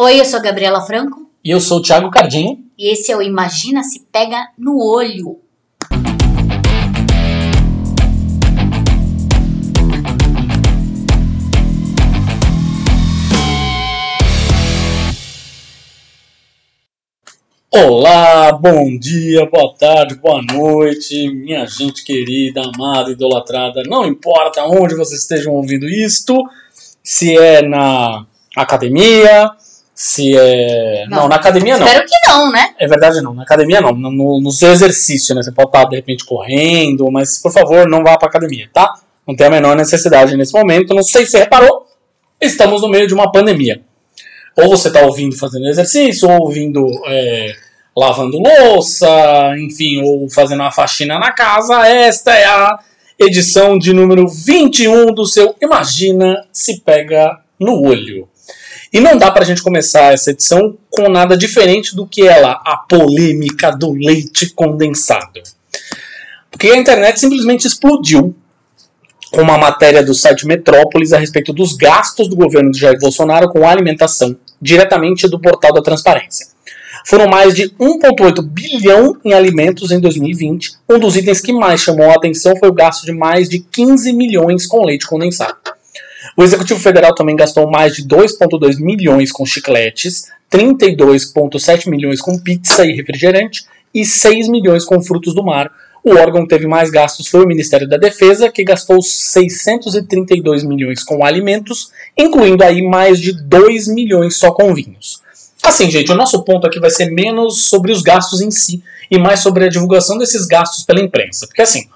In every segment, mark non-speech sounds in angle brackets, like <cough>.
Oi, eu sou a Gabriela Franco E eu sou o Thiago Cardinho. e esse é o Imagina se pega no olho. Olá, bom dia, boa tarde, boa noite, minha gente querida, amada, idolatrada. Não importa onde vocês estejam ouvindo isto, se é na academia, se é. Não, Não. na academia não. Espero que não, né? É verdade, não. Na academia não. No, no- seu exercício, né? Você pode estar de repente correndo, mas por favor, não vá para academia, tá? Não tem a menor necessidade nesse momento. Não sei se você reparou, estamos no meio de uma pandemia. Ou você está ouvindo fazendo exercício, ou ouvindo é, lavando louça, enfim, ou fazendo uma faxina na casa. Esta é a edição de número 21 do seu Imagina se pega no olho. E não dá pra gente começar essa edição com nada diferente do que ela, a polêmica do leite condensado. Porque a internet simplesmente explodiu com uma matéria do site Metrópolis a respeito dos gastos do governo de Jair Bolsonaro com alimentação, diretamente do portal da Transparência. Foram mais de 1,8 bilhão em alimentos em 2020. Um dos itens que mais chamou a atenção foi o gasto de mais de 15 milhões com leite condensado. O Executivo Federal também gastou mais de 2,2 milhões com chicletes, 32,7 milhões com pizza e refrigerante e 6 milhões com frutos do mar. O órgão que teve mais gastos foi o Ministério da Defesa, que gastou 632 milhões com alimentos, incluindo aí mais de 2 milhões só com vinhos. Assim, gente, o nosso ponto aqui vai ser menos sobre os gastos em si e mais sobre a divulgação desses gastos pela imprensa. Porque assim,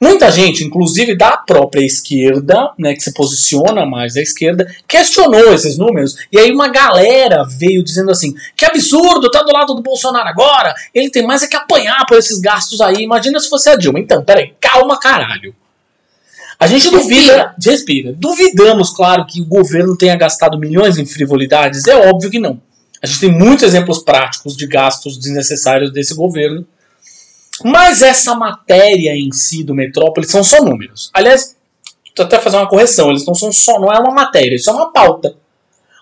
Muita gente, inclusive da própria esquerda, né, que se posiciona mais à esquerda, questionou esses números. E aí uma galera veio dizendo assim: que absurdo, tá do lado do Bolsonaro agora, ele tem mais é que apanhar por esses gastos aí. Imagina se fosse a Dilma. Então, peraí, calma, caralho. A gente duvida, respira. Duvidamos, claro, que o governo tenha gastado milhões em frivolidades. É óbvio que não. A gente tem muitos exemplos práticos de gastos desnecessários desse governo. Mas essa matéria em si do Metrópole são só números. Aliás, até fazer uma correção, eles não são só, não é uma matéria, isso é uma pauta.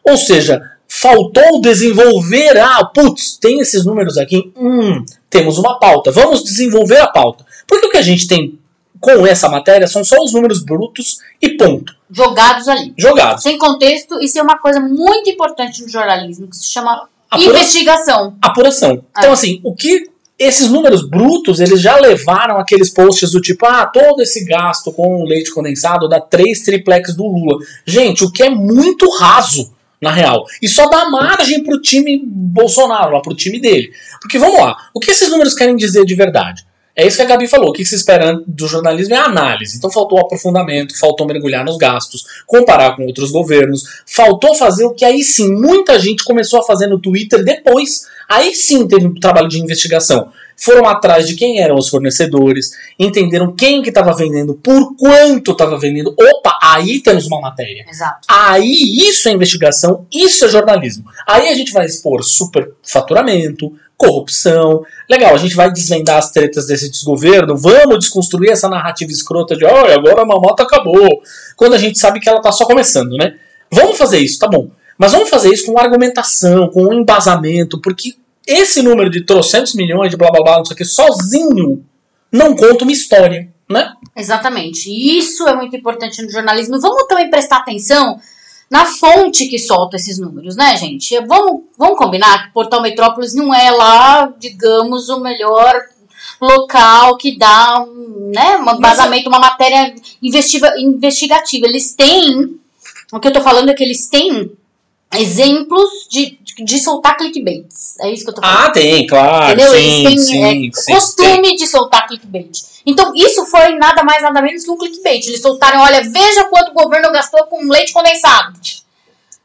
Ou seja, faltou desenvolver, ah, putz, tem esses números aqui, hum, temos uma pauta, vamos desenvolver a pauta. Porque o que a gente tem com essa matéria são só os números brutos e ponto, Jogados ali. jogados. Sem contexto, isso é uma coisa muito importante no jornalismo, que se chama Apura- investigação. apuração. Então, Ah. assim, o que esses números brutos, eles já levaram aqueles posts do tipo, ah, todo esse gasto com leite condensado dá três triplex do Lula. Gente, o que é muito raso, na real. E só dá margem pro time Bolsonaro, lá pro time dele. Porque, vamos lá, o que esses números querem dizer de verdade? É isso que a Gabi falou. O que se espera do jornalismo é análise. Então faltou aprofundamento, faltou mergulhar nos gastos, comparar com outros governos, faltou fazer o que aí sim muita gente começou a fazer no Twitter depois. Aí sim teve um trabalho de investigação. Foram atrás de quem eram os fornecedores, entenderam quem que estava vendendo, por quanto estava vendendo. Opa, aí temos uma matéria. Exato. Aí isso é investigação, isso é jornalismo. Aí a gente vai expor superfaturamento, corrupção. Legal, a gente vai desvendar as tretas desse desgoverno, vamos desconstruir essa narrativa escrota de olha, agora a mamata acabou. Quando a gente sabe que ela tá só começando, né? Vamos fazer isso, tá bom. Mas vamos fazer isso com argumentação, com embasamento, porque esse número de trocentos milhões de blá blá blá, não sei o que, sozinho, não conta uma história, né? Exatamente. Isso é muito importante no jornalismo. Vamos também prestar atenção na fonte que solta esses números, né, gente? Vamos, vamos combinar que o Portal Metrópolis não é lá, digamos, o melhor local que dá um, né, um embasamento, uma matéria investiva, investigativa. Eles têm. O que eu tô falando é que eles têm exemplos de, de soltar clickbaits. É isso que eu tô falando. Ah, tem, claro. Entendeu? Sim, Eles têm sim, é, sim, tem. costume de soltar clickbait. Então, isso foi nada mais, nada menos que um clickbait. Eles soltaram, olha, veja quanto o governo gastou com leite condensado.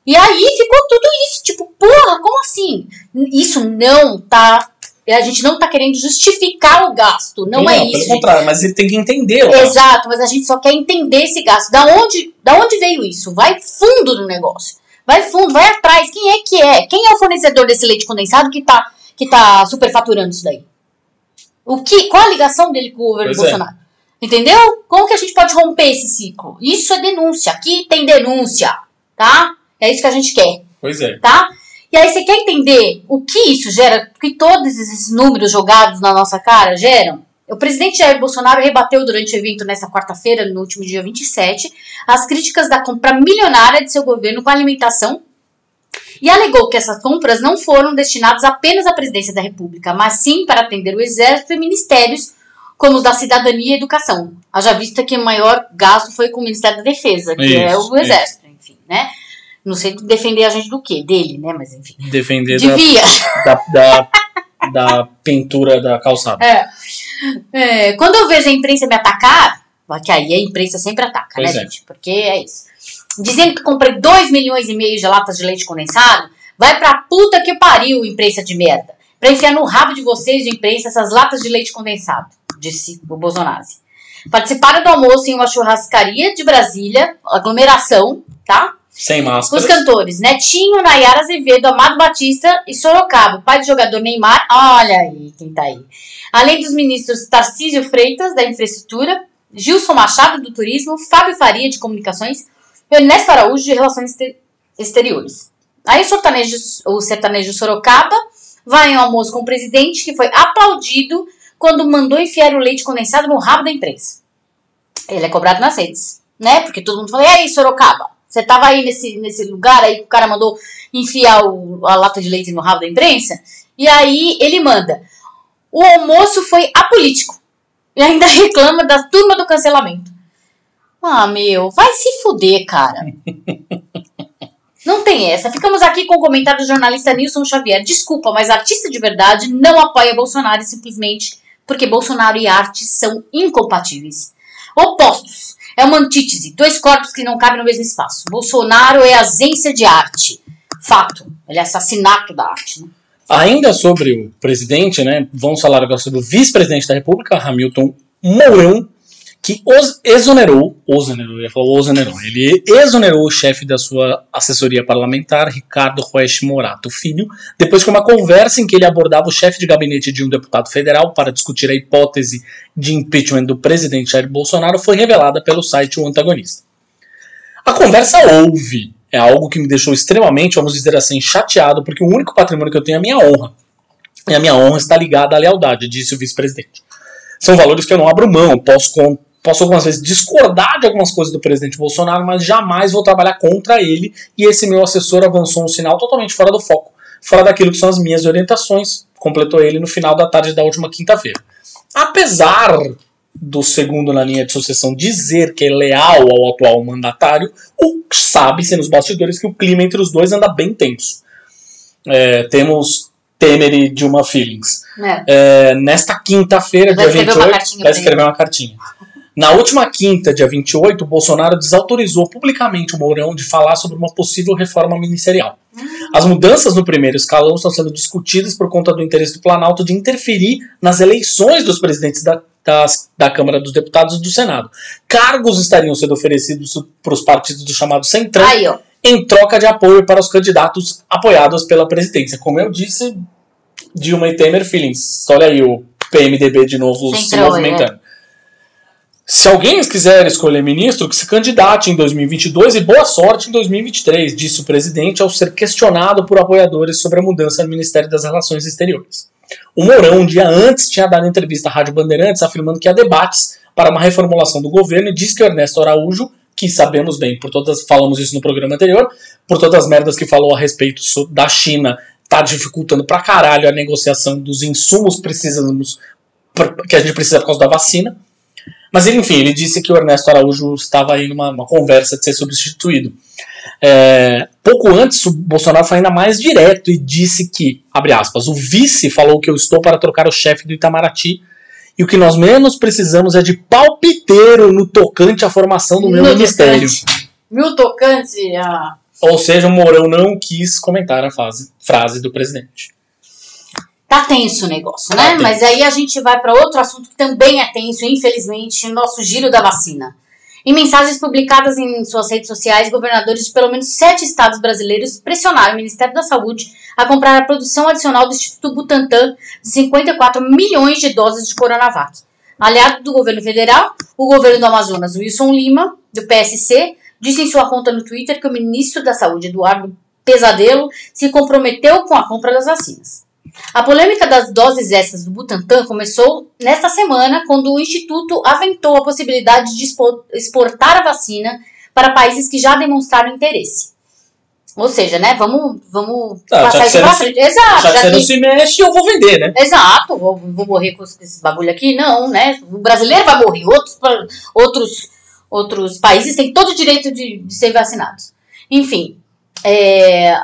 E aí ficou tudo isso. Tipo, porra, como assim? Isso não tá. A gente não tá querendo justificar o gasto. Não, é isso. Pelo contrário, mas ele tem que entender. Exato, mas a gente só quer entender esse gasto. Da onde, da onde veio isso? Vai fundo no negócio. Vai fundo, vai atrás. Quem é que é? Quem é o fornecedor desse leite condensado que tá, que tá superfaturando isso daí? O que, qual a ligação dele com o governo Pois é. Bolsonaro? Entendeu? Como que a gente pode romper esse ciclo? Isso é denúncia. Aqui tem denúncia, tá? É isso que a gente quer Pois é. tá? E aí você quer entender o que isso gera, o que todos esses números jogados na nossa cara geram? O presidente Jair Bolsonaro rebateu durante o evento nesta quarta-feira, no último dia 27, as críticas da compra milionária de seu governo com alimentação e alegou que essas compras não foram destinadas apenas à presidência da República, mas sim para atender o exército e ministérios como os da cidadania e educação. Haja vista que o maior gasto foi com o Ministério da Defesa, que é Isso, o exército, enfim, né? Não sei defender a gente do quê? Dele, né? Mas enfim. Defender da, Devia. da, da, da pintura da calçada. É. É, quando eu vejo a imprensa me atacar, que aí a imprensa sempre ataca, Pois né, é. gente? Porque é isso. Dizendo que comprei 2 milhões e meio de latas de leite condensado, vai pra puta que pariu, imprensa de merda. Pra enfiar no rabo de vocês, de imprensa, essas latas de leite condensado, disse o Bolsonaro. Participaram do almoço em uma churrascaria de Brasília, aglomeração, tá? Sem Com os máscara. cantores Netinho, Nayara Azevedo, Amado Batista e Sorocaba, pai do jogador Neymar. Olha aí quem tá aí. Além dos ministros Tarcísio Freitas, da Infraestrutura, Gilson Machado, do Turismo, Fábio Faria, de Comunicações, e Ernesto Araújo, de Relações Exter- Exteriores. Aí o sertanejo, o sertanejo Sorocaba vai em um almoço com o presidente, que foi aplaudido quando mandou enfiar o leite condensado no rabo da imprensa. Ele é cobrado nas redes, né? Porque todo mundo fala, e aí, Sorocaba? Você tava aí nesse, nesse lugar aí que o cara mandou enfiar o- a lata de leite no rabo da imprensa? E aí ele manda, o almoço foi apolítico. E ainda <laughs> reclama da turma do cancelamento. Ah, meu, vai se fuder, cara. <laughs> Não tem essa. Ficamos aqui com o comentário do jornalista Nilson Xavier. Desculpa, mas artista de verdade não apoia Bolsonaro simplesmente porque Bolsonaro e arte são incompatíveis. Opostos. É uma antítese. Dois corpos que não cabem no mesmo espaço. Bolsonaro é ausência de arte. Fato. Ele é assassinato da arte. Né? Ainda sobre o presidente, né? Vamos falar agora sobre o vice-presidente da República, Hamilton Mourão, que os exonerou, exonerou, ia falar exonerou, ele exonerou o chefe da sua assessoria parlamentar, Ricardo Roeste Morato Filho, depois que uma conversa em que ele abordava o chefe de gabinete de um deputado federal para discutir a hipótese de impeachment do presidente Jair Bolsonaro foi revelada pelo site O Antagonista. A conversa houve, é algo que me deixou extremamente, vamos dizer assim, chateado, porque o único patrimônio que eu tenho é a minha honra. E a minha honra está ligada à lealdade, disse o vice-presidente. São valores que eu não abro mão, posso, posso algumas vezes discordar de algumas coisas do presidente Bolsonaro, mas jamais vou trabalhar contra ele, e esse meu assessor avançou um sinal totalmente fora do foco, fora daquilo que são as minhas orientações, completou ele no final da tarde da última quinta-feira. Apesar do segundo na linha de sucessão dizer que é leal ao atual mandatário, o sabe-se nos bastidores que o clima entre os dois anda bem tenso. É, temos Temer e Dilma Feelings. É. É, nesta quinta-feira, dia escrever uma 28, cartinha vai escrever uma cartinha. Na última quinta, dia 28, Bolsonaro desautorizou publicamente o Mourão de falar sobre uma possível reforma ministerial. As mudanças no primeiro escalão estão sendo discutidas por conta do interesse do Planalto de interferir nas eleições dos presidentes da, das- da Câmara dos Deputados e do Senado. Cargos estariam sendo oferecidos para os partidos do chamado Centrão Aí, em troca de apoio para os candidatos apoiados pela presidência. Como eu disse, Dilma e Temer feelings. Olha aí o PMDB de novo se Centrão, movimentando. Se alguém quiser escolher ministro, que se candidate em 2022 e boa sorte em 2023, disse o presidente ao ser questionado por apoiadores sobre a mudança no Ministério das Relações Exteriores. O Mourão, um dia antes, tinha dado entrevista à Rádio Bandeirantes afirmando que há debates para uma reformulação do governo e disse que Ernesto Araújo, que sabemos bem, por todas falamos isso no programa anterior, por todas as merdas que falou a respeito da China, tá dificultando pra caralho a negociação dos insumos precisamos que a gente precisa por causa da vacina. Mas enfim, ele disse que o Ernesto Araújo estava aí numa uma conversa de ser substituído. É, pouco antes, o Bolsonaro foi ainda mais direto e disse que, abre aspas, o vice falou que eu estou para trocar o chefe do Itamaraty e o que nós menos precisamos é de palpiteiro no tocante à formação do meu No ministério. tocante. No tocante a. Ou seja, o Mourão não quis comentar a fase- frase do presidente. Tá tenso o negócio, Tá né? tenso. Mas aí a gente vai para outro assunto que também é tenso, infelizmente, o nosso giro da vacina. Em mensagens publicadas em suas redes sociais, governadores de pelo menos sete estados brasileiros pressionaram o Ministério da Saúde a comprar a produção adicional do Instituto Butantan de 54 milhões de doses de Coronavac. Aliado do governo federal, o governo do Amazonas, Wilson Lima, do PSC, disse em sua conta no Twitter que o ministro da Saúde, Eduardo pesadelo, se comprometeu com a compra das vacinas. A polêmica das doses extras do Butantan começou nesta semana, quando o Instituto aventou a possibilidade de exportar a vacina para países que já demonstraram interesse. Ou seja, né, vamos, vamos Ah, passar isso que pra frente. Exato. Já que já você não que- se mexe, eu vou vender, né? Exato, vou, vou morrer com esses bagulho aqui? Não, né? O brasileiro vai morrer, outros, outros, outros países têm todo o direito de, de ser vacinados. Enfim, é,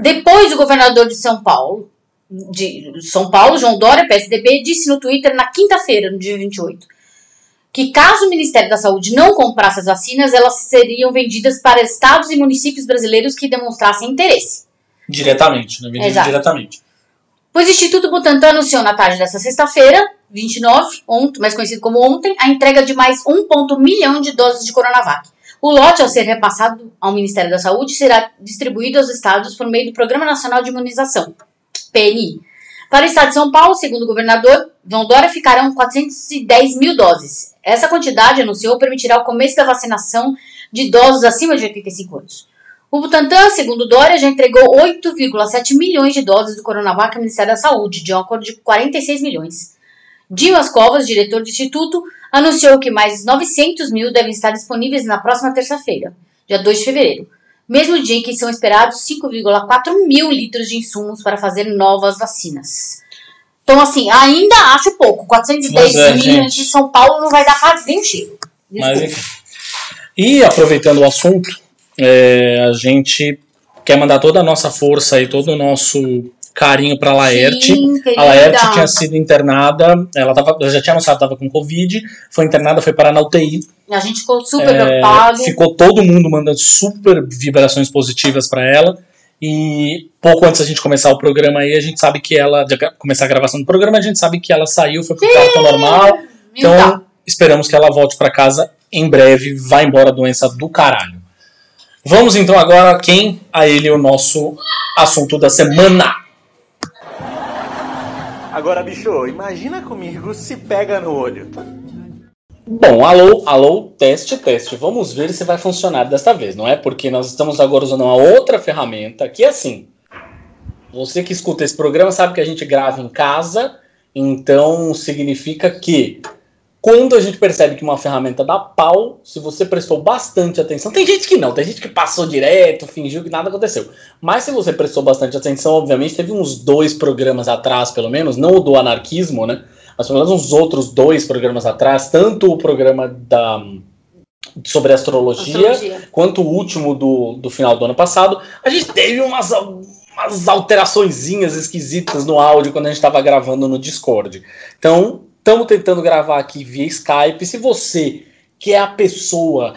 depois o governador de São Paulo, de São Paulo, João Dória, PSDB, disse no Twitter na quinta-feira, no dia 28, que caso o Ministério da Saúde não comprasse as vacinas, elas seriam vendidas para estados e municípios brasileiros que demonstrassem interesse. Diretamente, né? Vendido Exato. diretamente. Pois o Instituto Butantan anunciou na tarde dessa sexta-feira, 29, ontem, mais conhecido como ontem, a entrega de mais 1,1 milhão de doses de Coronavac. O lote, ao ser repassado ao Ministério da Saúde, será distribuído aos estados por meio do Programa Nacional de Imunização, PNI. Para o estado de São Paulo, segundo o governador João Dória, ficarão 410 mil doses. Essa quantidade, anunciou, permitirá o começo da vacinação de idosos acima de 85 anos. O Butantan, segundo Dória, já entregou 8,7 milhões de doses do Coronavac ao Ministério da Saúde, de um acordo de 46 milhões. Dimas Covas, diretor do Instituto, anunciou que mais 900 mil devem estar disponíveis na próxima terça-feira, dia 2 de fevereiro, mesmo dia em que são esperados 5,4 mil litros de insumos para fazer novas vacinas. Então, assim, ainda acho pouco. 410 Mas é, mil gente. em São Paulo não vai dar pra nem um cheiro. Mas. E aproveitando o assunto, é, a gente quer mandar toda a nossa força e todo o nosso carinho para a Laerte. Sim. A Laerte tinha sido internada, ela tava, eu já tinha anunciado que estava com Covid, foi internada, foi parar na UTI. A gente ficou super É, preocupado. ficou todo mundo mandando super vibrações positivas para ela. E pouco antes da gente começar o programa aí, a gente sabe que ela, começar a gravação do programa, a gente sabe que ela saiu, foi pro quarto normal. Então, esperamos que ela volte para casa em breve. Vai embora a doença do caralho. Vamos então agora quem? A ele o nosso assunto da semana. Agora, bicho, imagina comigo se pega no olho. Bom, alô, alô, teste, teste. Vamos ver se vai funcionar desta vez, não é? Porque nós estamos agora usando uma outra ferramenta que é assim. Você que escuta esse programa sabe que a gente grava em casa, então significa que quando a gente percebe que uma ferramenta dá pau, se você prestou bastante atenção, tem gente que não, tem gente que passou direto, fingiu que nada aconteceu. Mas se você prestou bastante atenção, obviamente teve uns dois programas atrás, pelo menos, não o do anarquismo, né? Mas pelo menos uns outros dois programas atrás, tanto o programa da sobre astrologia, astrologia. quanto o último do, do final do ano passado, a gente teve umas, umas alteraçõezinhas esquisitas no áudio quando a gente estava gravando no Discord. Então, estamos tentando gravar aqui via Skype. Se você, que é a pessoa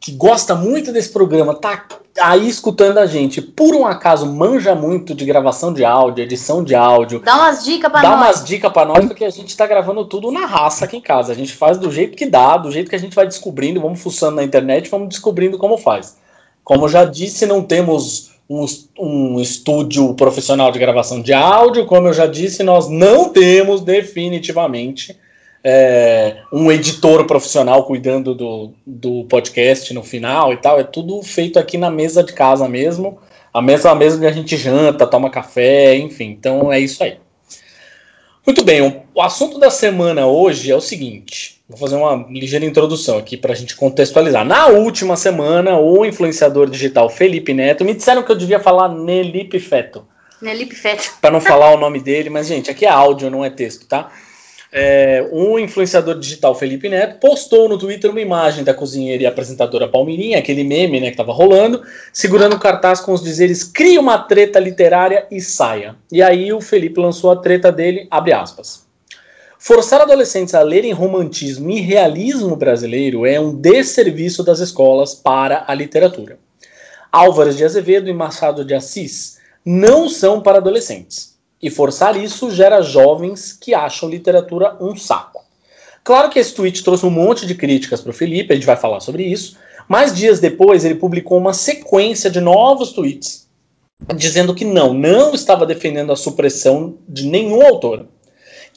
que gosta muito desse programa, tá aí escutando a gente, por um acaso manja muito de gravação de áudio, edição de áudio, Dá umas dicas Dá nós. umas dicas pra nós, porque a gente tá gravando tudo na raça aqui em casa. A gente faz do jeito que dá, do jeito que a gente vai descobrindo, vamos fuçando na internet, vamos descobrindo como faz. Como eu já disse, não temos um, um estúdio profissional de gravação de áudio. Como eu já disse, nós não temos definitivamente é, um editor profissional cuidando do, do podcast no final e tal. É tudo feito aqui na mesa de casa mesmo. A mesma mesa onde a gente janta, toma café, enfim. Então é isso aí. Muito bem, o assunto da semana hoje é o seguinte. Vou fazer uma ligeira introdução aqui para a gente contextualizar. Na última semana, o influenciador digital Felipe Neto me disseram que eu devia falar Nelipe Feto, Nelipe Feto. <laughs> para não falar o nome dele, mas gente, aqui é áudio, não é texto, tá? É, o influenciador digital Felipe Neto postou no Twitter uma imagem da cozinheira e apresentadora Palmirinha, aquele meme né, que tava rolando, segurando um cartaz com os dizeres cria uma treta literária e saia. E aí o Felipe lançou a treta dele, abre aspas. Forçar adolescentes a lerem romantismo e realismo brasileiro é um desserviço das escolas para a literatura. Álvares de Azevedo e Machado de Assis não são para adolescentes. E forçar isso gera jovens que acham literatura um saco. Claro que esse tweet trouxe um monte de críticas para o Felipe, a gente vai falar sobre isso, mas dias depois ele publicou uma sequência de novos tweets dizendo que não, não estava defendendo a supressão de nenhum autor.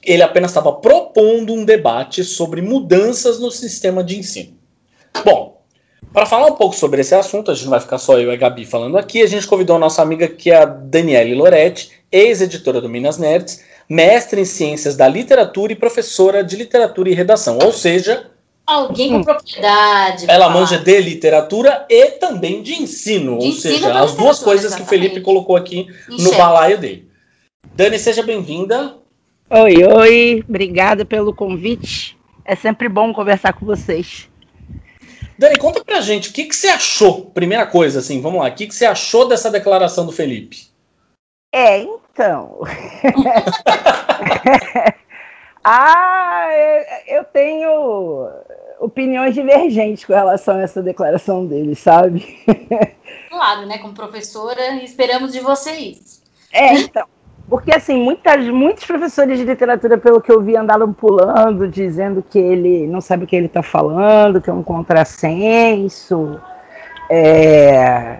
Ele apenas estava propondo um debate sobre mudanças no sistema de ensino. Bom, Para falar um pouco sobre esse assunto, a gente não vai ficar só eu e a Gabi falando aqui, a gente convidou a nossa amiga que é a Daniele Loretti, ex-editora do Minas Nerds, mestre em ciências da literatura e professora de literatura e redação, ou seja, Alguém com propriedade. ela fala. manja de literatura e também de ensino, De ou ensino seja, as duas coisas que o Felipe exatamente. colocou aqui no Enxerga. balaio dele. Dani, seja bem-vinda. Oi, oi, obrigada pelo convite. É sempre bom conversar com vocês. Dani, conta pra gente, o que, que você achou? Primeira coisa, assim, vamos lá, o que, que você achou dessa declaração do Felipe? É, então. <laughs> ah, eu- eu tenho opiniões divergentes com relação a essa declaração dele, sabe? Claro, né? Como professora, esperamos de você isso. É, então. Porque, assim, muitas, muitos professores de literatura, pelo que eu vi, andaram pulando, dizendo que ele não sabe o que ele está falando, que é um contrassenso, é,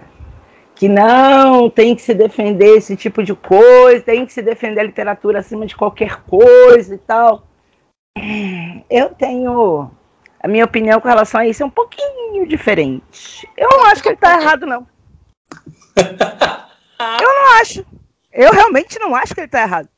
que não tem que se defender esse tipo de coisa, tem que se defender a literatura acima de qualquer coisa e tal. Eu tenho. A minha opinião com relação a isso é um pouquinho diferente. Eu não acho que ele está errado, não. <laughs> Eu não acho. Eu realmente não acho que ele está errado.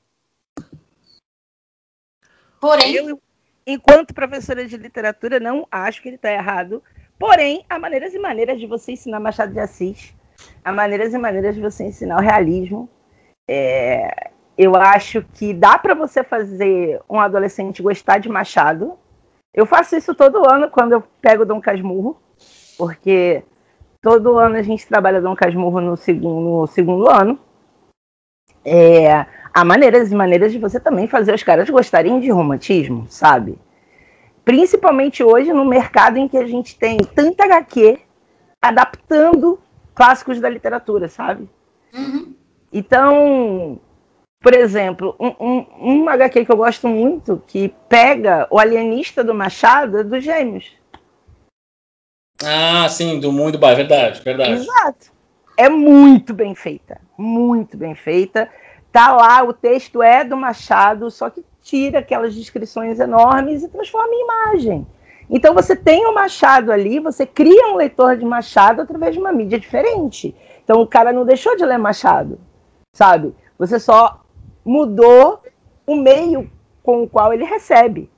Porém, Eu, enquanto professora de literatura, não acho que ele está errado. Porém, há maneiras e maneiras de você ensinar Machado de Assis. Há maneiras e maneiras de você ensinar o realismo. É, eu acho que dá para você fazer um adolescente gostar de Machado. Eu faço isso todo ano quando eu pego Dom Casmurro, porque todo ano a gente trabalha Dom Casmurro no segundo, no segundo ano. É, há maneiras e maneiras de você também fazer os caras gostarem de romantismo, sabe? Principalmente hoje no mercado em que a gente tem tanta HQ adaptando clássicos da literatura, sabe? uhum, Então, por exemplo, um, um, um HQ que eu gosto muito, que pega o alienista do Machado, é dos Gêmeos. Ah, sim, do mundo bar, verdade, verdade. Exato. É muito bem feita. Muito bem feita. Tá lá, o texto é do Machado, só que tira aquelas descrições enormes e transforma em imagem. Então você tem o Machado ali, você cria um leitor de Machado através de uma mídia diferente. Então o cara não deixou de ler Machado, sabe? Você só mudou o meio com o qual ele recebe.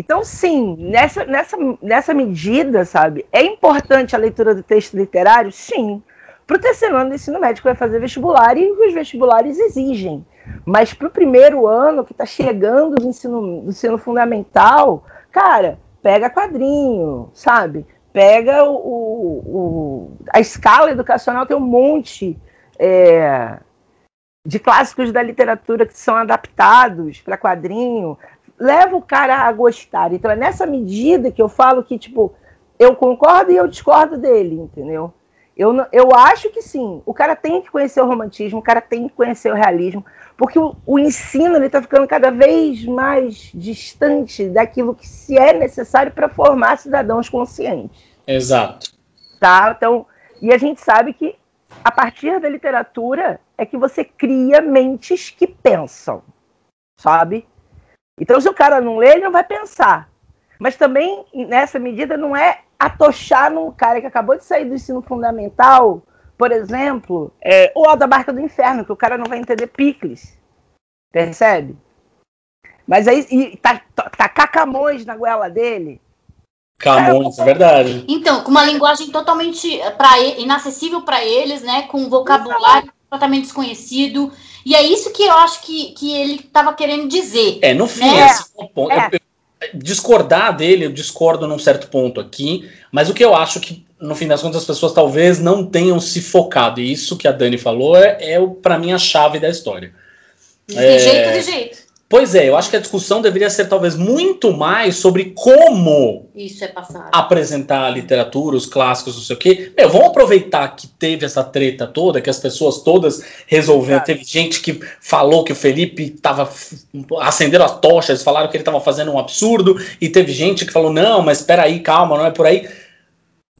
Então, sim, nessa, nessa, nessa medida, sabe, é importante a leitura do texto literário? Sim. Para o terceiro ano do ensino médio, que vai fazer vestibular e os vestibulares exigem. Mas para o primeiro ano, que está chegando do ensino, do ensino fundamental, cara, pega quadrinho, sabe? Pega o, o, a escala educacional, tem um monte é, de clássicos da literatura que são adaptados para quadrinho leva o cara a gostar. Então é nessa medida que eu falo que, tipo, eu concordo e eu discordo dele, entendeu? Eu, eu acho que sim, o cara tem que conhecer o romantismo, o cara tem que conhecer o realismo, porque o, o ensino ele está ficando cada vez mais distante daquilo que se é necessário para formar cidadãos conscientes Exato. tá? Então, e a gente sabe que a partir da literatura é que você cria mentes que pensam, sabe? Então, se o cara não lê, ele não vai pensar. Mas também, nessa medida, não é atochar num cara que acabou de sair do ensino fundamental, por exemplo, é, o Alto da Barca do Inferno, que o cara não vai entender picles. Percebe? Mas aí, e tá, tá, tacar Camões na goela dele, Camões, é verdade. Então, com uma linguagem totalmente pra, inacessível para eles, né? Com um vocabulário completamente desconhecido. E é isso que eu acho que, que ele estava querendo dizer. É, no fim, É, esse é o ponto. é. Eu- eu- discordar dele, eu discordo num certo ponto aqui, mas o que eu acho que, no fim das contas, as pessoas talvez não tenham se focado, e isso que a Dani falou é, é o- pra mim, a chave da história. De É. jeito de jeito. Pois é, eu acho que a discussão deveria ser talvez muito mais sobre como Isso é passado. apresentar a literatura, os clássicos, não sei o quê. Meu, vamos aproveitar que teve essa treta toda, que as pessoas todas resolveram. Teve gente que falou que o Felipe estava acendendo as tochas, falaram que ele estava fazendo um absurdo, e teve gente que falou: não, mas espera aí, calma, não é por aí.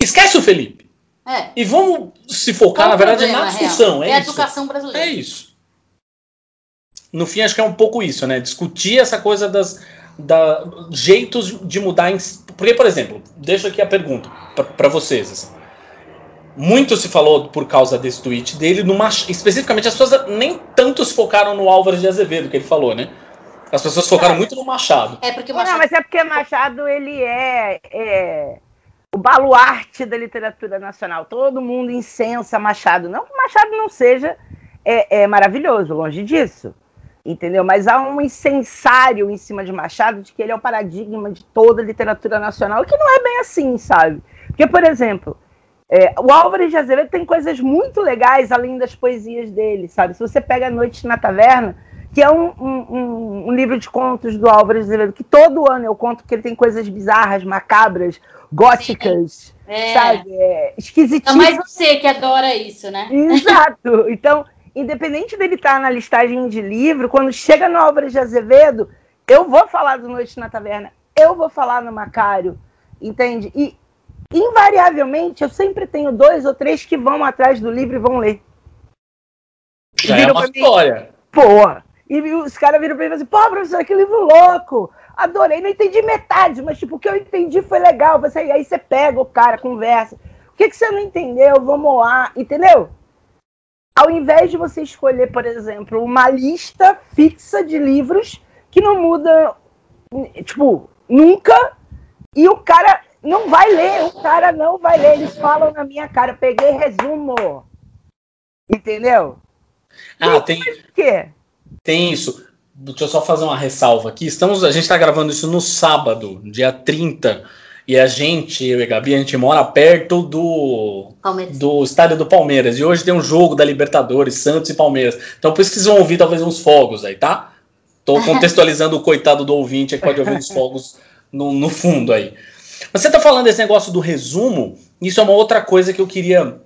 Esquece o Felipe. É. E vamos se focar, Qual na verdade, problema, na discussão. É É, a isso. educação brasileira. É isso. No fim, acho que é um pouco isso, né? Discutir essa coisa das, da jeitos de mudar. Em, porque, por exemplo, deixo aqui a pergunta para vocês. Assim. Muito se falou por causa desse tweet dele, no especificamente as pessoas nem tanto se focaram no Álvares de Azevedo, que ele falou, né? As pessoas focaram muito no Machado. É porque Machado... Não, mas é porque Machado ele é, é, o baluarte da literatura nacional. Todo mundo incensa Machado. Não que Machado não seja é, é maravilhoso, longe disso. Entendeu? Mas há um incensário em cima de Machado de que ele é o paradigma de toda a literatura nacional, que não é bem assim, sabe? Porque, por exemplo, é, o Álvares de Azevedo tem coisas muito legais além das poesias dele, sabe? Se você pega Noites na Taverna, que é um, um, um, livro de contos do Álvares de Azevedo, que todo ano eu conto que ele tem coisas bizarras, macabras, góticas, é. sabe? É, esquisitinhas. É mais você que adora isso, né? Exato. Então, independente dele estar na listagem de livro, quando chega no Álvares de Azevedo, eu vou falar do Noite na Taverna, eu vou falar no Macário, entende? E, invariavelmente, eu sempre tenho dois ou três que vão atrás do livro e vão ler. Já é uma história. Pô, e os caras viram pra mim e falaram assim, pô, professor, que livro louco! Adorei, não entendi metade, mas tipo, o que eu entendi foi legal. Você, aí você pega o cara, conversa. O que, que você não entendeu? Vamos lá, entendeu? Ao invés de você escolher, por exemplo, uma lista fixa de livros que não muda, tipo, nunca, e o cara não vai ler, o cara não vai ler, eles falam na minha cara, peguei resumo. Entendeu? Ah, e tem. Quê? Tem isso. Deixa eu só fazer uma ressalva aqui. Estamos, a gente está gravando isso no sábado, dia 30 e a gente, eu e a Gabi, a gente mora perto do, do estádio do Palmeiras. E hoje tem um jogo da Libertadores, Santos e Palmeiras. Então por isso que vocês vão ouvir talvez uns fogos aí, tá? Tô <laughs> contextualizando o coitado do ouvinte que pode ouvir uns fogos no, no fundo aí. Mas você tá falando desse negócio do resumo, isso é uma outra coisa que eu queria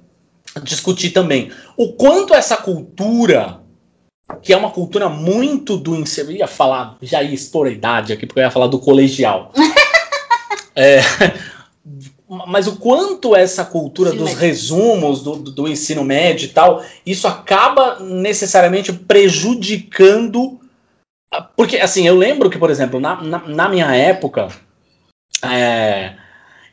discutir também. O quanto essa cultura, que é uma cultura muito do. Eu ia falar, já ia expor a idade aqui, porque eu ia falar do colegial. <laughs> É, <laughs> mas o quanto essa cultura dos médio. resumos do, do, ensino médio e tal, isso acaba necessariamente prejudicando. Porque, assim, eu lembro que, por exemplo, na, na, na minha época, é,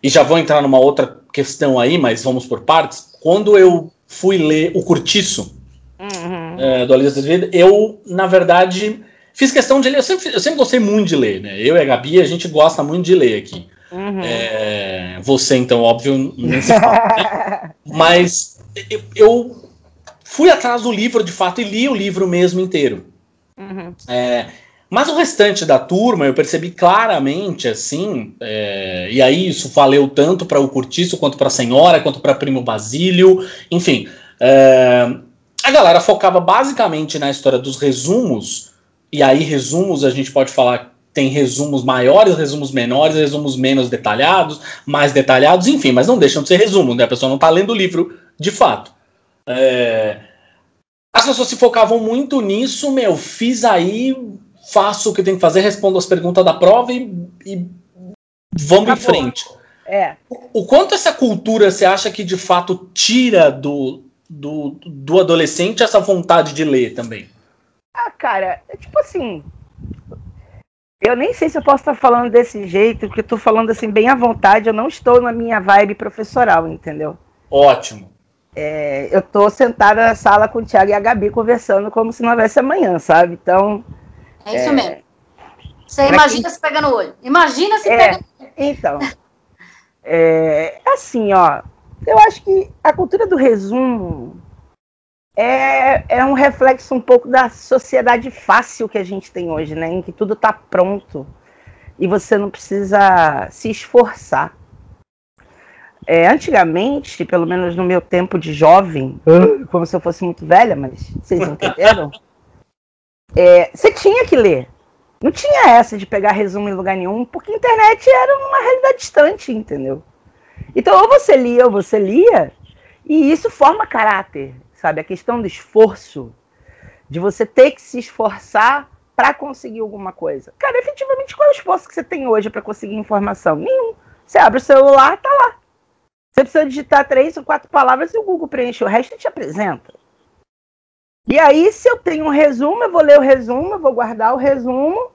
e já vou entrar numa outra questão aí, mas vamos por partes. Quando eu fui ler O Curtiço, uhum. é, do Alice Azevedo, eu, na verdade, fiz questão de ler. Eu sempre, eu sempre gostei muito de ler, né? Eu e a Gabi, a gente gosta muito de ler aqui. Uhum. É, você, então, óbvio, nem se fala. Né? <laughs> Mas eu, eu, fui atrás do livro, de fato, e li o livro mesmo inteiro. Uhum. É, mas o restante da turma, eu percebi claramente, assim, é, e aí isso valeu tanto para o Curtiço, quanto para a Senhora, quanto para Primo Basílio, enfim. É, a galera focava basicamente na história dos resumos, e aí resumos a gente pode falar tem resumos maiores, resumos menores, resumos menos detalhados, mais detalhados, enfim, mas não deixam de ser resumos, né? A pessoa não está lendo o livro de fato. É... As pessoas se focavam muito nisso, meu, fiz aí, faço o que tem que fazer, respondo as perguntas da prova e, e vamos Acabou. em frente. É. O, o quanto essa cultura você acha que de fato tira do, do, do adolescente essa vontade de ler também? Ah, cara, é tipo assim, eu nem sei se eu posso estar falando desse jeito, porque eu tô falando assim bem à vontade, eu não estou na minha vibe professoral, entendeu? Ótimo. É, eu tô sentada na sala com o Thiago e a Gabi conversando como se não houvesse amanhã, sabe? Então. É isso é, mesmo. Você imagina quem... se pega no olho. Imagina se é, pega no olho. Então. é, assim, ó. Eu acho que a cultura do resumo é, é um reflexo um pouco da sociedade fácil que a gente tem hoje, né? Em que tudo está pronto e você não precisa se esforçar. É, antigamente, pelo menos no meu tempo de jovem, como se eu fosse muito velha, mas vocês entenderam? <laughs> É, você tinha que ler. Não tinha essa de pegar resumo em lugar nenhum, porque a internet era uma realidade distante, entendeu? Então, ou você lia ou você lia, e isso forma caráter sabe? A questão do esforço, de você ter que se esforçar para conseguir alguma coisa. Cara, efetivamente, qual é o esforço que você tem hoje para conseguir informação? Nenhum. Você abre o celular, tá lá. Você precisa digitar três ou quatro palavras e o Google preenche o resto e te apresenta. E aí, se eu tenho um resumo, eu vou ler o resumo, eu vou guardar o resumo,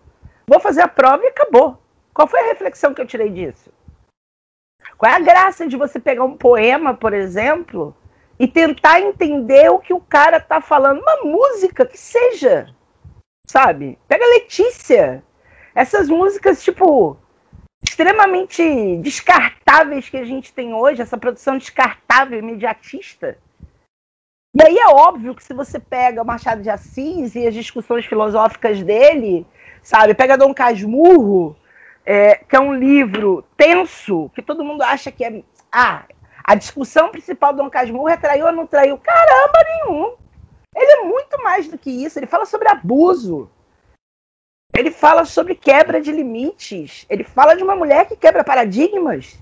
vou fazer a prova e acabou. Qual foi a reflexão que eu tirei disso? Qual é a graça de você pegar um poema, por exemplo, e tentar entender o que o cara tá falando? Uma música que seja, sabe? Pega Letícia. Essas músicas, tipo, extremamente descartáveis que a gente tem hoje, essa produção descartável, imediatista. E aí é óbvio que se você pega Machado de Assis e as discussões filosóficas dele, sabe, pega Dom Casmurro, é, que é um livro tenso, que todo mundo acha que é. Ah, a discussão principal do Dom Casmurro é traiu ou não traiu? Caramba, nenhum! Ele é muito mais do que isso, ele fala sobre abuso. Ele fala sobre quebra de limites. Ele fala de uma mulher que quebra paradigmas.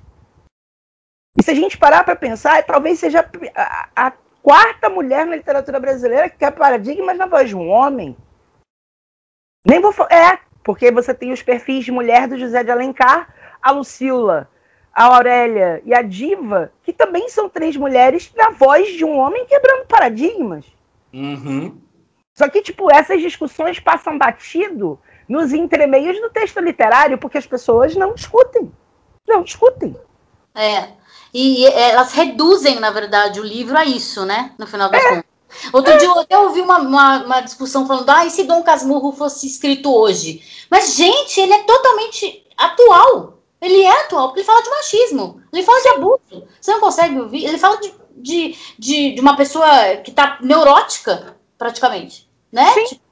E se a gente parar para pensar, talvez seja a, a, quarta mulher na literatura brasileira que quebra paradigmas na voz de um homem. Nem vou. É, porque você tem os perfis de mulher do José de Alencar, a Lucila, a Aurélia e a Diva, que também são três mulheres na voz de um homem quebrando paradigmas. Uhum. Só que, tipo, essas discussões passam batido nos entremeios do texto literário, porque as pessoas não discutem. Não discutem. É. E elas reduzem, na verdade, o livro a isso, né? No final das é. contas. Outro é. dia eu até ouvi uma, uma, uma, discussão falando, ah, e se Dom Casmurro fosse escrito hoje? Mas, gente, ele é totalmente atual. Ele é atual, porque ele fala de machismo, ele fala de abuso. Você não consegue ouvir? Ele fala de, de, de, de uma pessoa que tá neurótica, praticamente. Né? Sim. Tipo,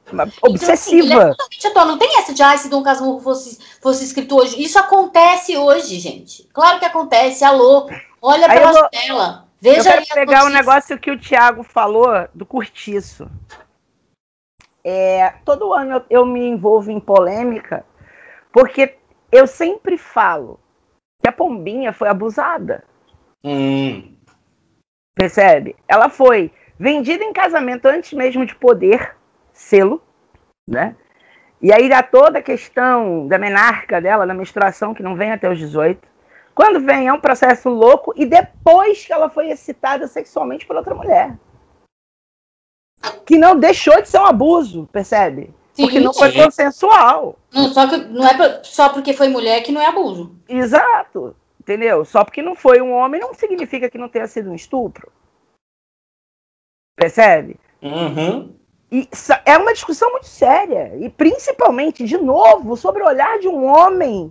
obsessiva. Então, assim, é atual. Não tem essa de, ah, se Dom Casmurro fosse, fosse escrito hoje. Isso acontece hoje, gente. Claro que acontece. Alô, olha aí pela vou... tela. Veja eu quero pegar um negócio que o Tiago falou do curtiço. É, todo ano eu, eu, me envolvo em polêmica, porque eu sempre falo que a pombinha foi abusada. Hum. Percebe? Ela foi vendida em casamento antes mesmo de poder selo, né? E aí dá toda a questão da menarca dela, da menstruação, que não vem até os 18. Quando vem, é um processo louco, e depois que ela foi excitada sexualmente por outra mulher. Que não deixou de ser um abuso, percebe? Sim, porque não foi consensual. Não, só que não é só porque foi mulher que não é abuso. Exato. Entendeu? Só porque não foi um homem não significa que não tenha sido um estupro. Percebe? Uhum. E é uma discussão muito séria. E principalmente, de novo, sobre o olhar de um homem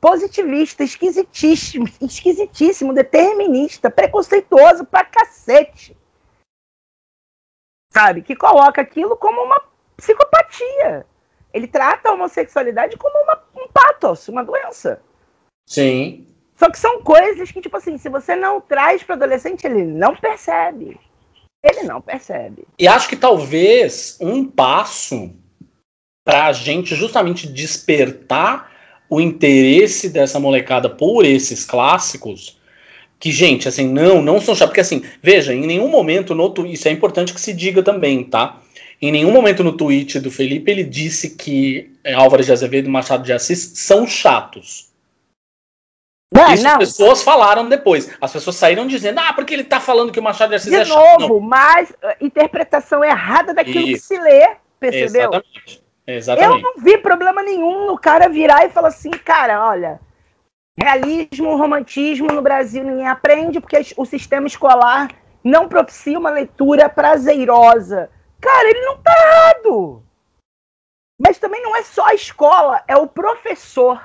positivista, esquisitíssimo, esquisitíssimo, determinista, preconceituoso pra cacete. Sabe? Que coloca aquilo como uma psicopatia. Ele trata a homossexualidade como uma, um patos, uma doença. Sim. Só que são coisas que, tipo assim, se você não traz para adolescente, ele não percebe. Ele não percebe. E acho que talvez um passo para a gente justamente despertar o interesse dessa molecada por esses clássicos, que, gente, assim, não, não são chatos. Porque, assim, veja, em nenhum momento no isso é importante que se diga também, tá? Em nenhum momento no tweet do Felipe ele disse que Álvares de Azevedo e Machado de Assis são chatos. Não, Isso não. as pessoas falaram depois. As pessoas saíram dizendo, ah, porque ele tá falando que o Machado de Assis de é chato. De novo, mas uh, interpretação errada daquilo Isso. que se lê, percebeu? Exatamente. Exatamente. Eu não vi problema nenhum no cara virar e falar assim, cara, olha, realismo, romantismo no Brasil ninguém aprende porque o sistema escolar não propicia uma leitura prazerosa. Cara, ele não tá errado. Mas também não é só a escola, é o professor.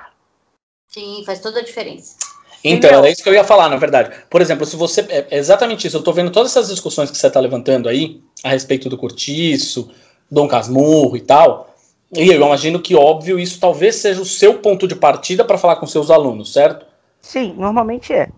Sim, faz toda a diferença. Então, Entendeu? era isso que eu ia falar, na verdade. Por exemplo, se você. É, é exatamente isso. Eu estou vendo todas essas discussões que você está levantando aí, a respeito do Curtiço, Dom Casmurro e tal. E eu imagino que, óbvio, isso talvez seja o seu ponto de partida para falar com seus alunos, certo? Sim, normalmente é.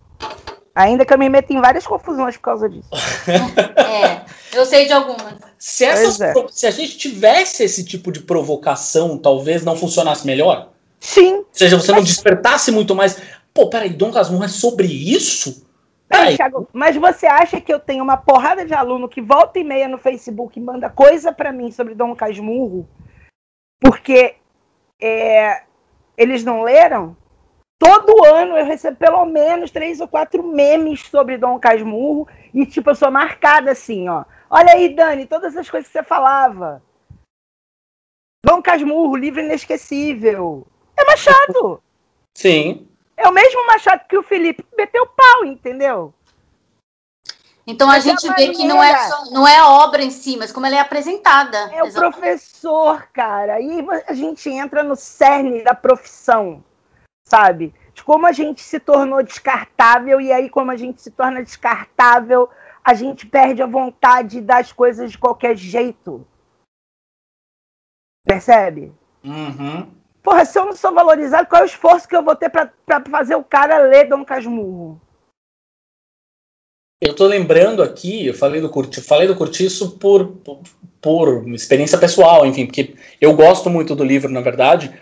Ainda que eu me meto em várias confusões por causa disso. <laughs> é, eu sei de algumas. Se, essas, é. se a gente tivesse esse tipo de provocação, talvez não funcionasse melhor? Sim. Ou seja, você mas... não despertasse muito mais. Pô, peraí, Dom Casmurro é sobre isso? Peraí. Thiago, mas você acha que eu tenho uma porrada de aluno que volta e meia no Facebook e manda coisa para mim sobre Dom Casmurro porque é, eles não leram? Todo ano eu recebo pelo menos três ou quatro memes sobre Dom Casmurro e, tipo, eu sou marcada assim, ó. Olha aí, Dani, todas as coisas que você falava. Dom Casmurro, livro inesquecível. É Machado. Sim. É o mesmo Machado que o Felipe meteu pau, entendeu? Então a Mas é gente a vê que não é, só- não é a obra em si, mas como ela é apresentada. É o Exatamente. professor, cara. E a gente entra no cerne da profissão, sabe? De como a gente se tornou descartável, e aí, como a gente se torna descartável, a gente perde a vontade das coisas de qualquer jeito. Percebe? Uhum. Porra, se eu não sou valorizado, qual é o esforço que eu vou ter pra fazer o cara ler Dom Casmurro? Eu tô lembrando aqui, eu falei do Curti, falei do Curtiço por, por, por experiência pessoal, enfim, porque eu gosto muito do livro, na verdade.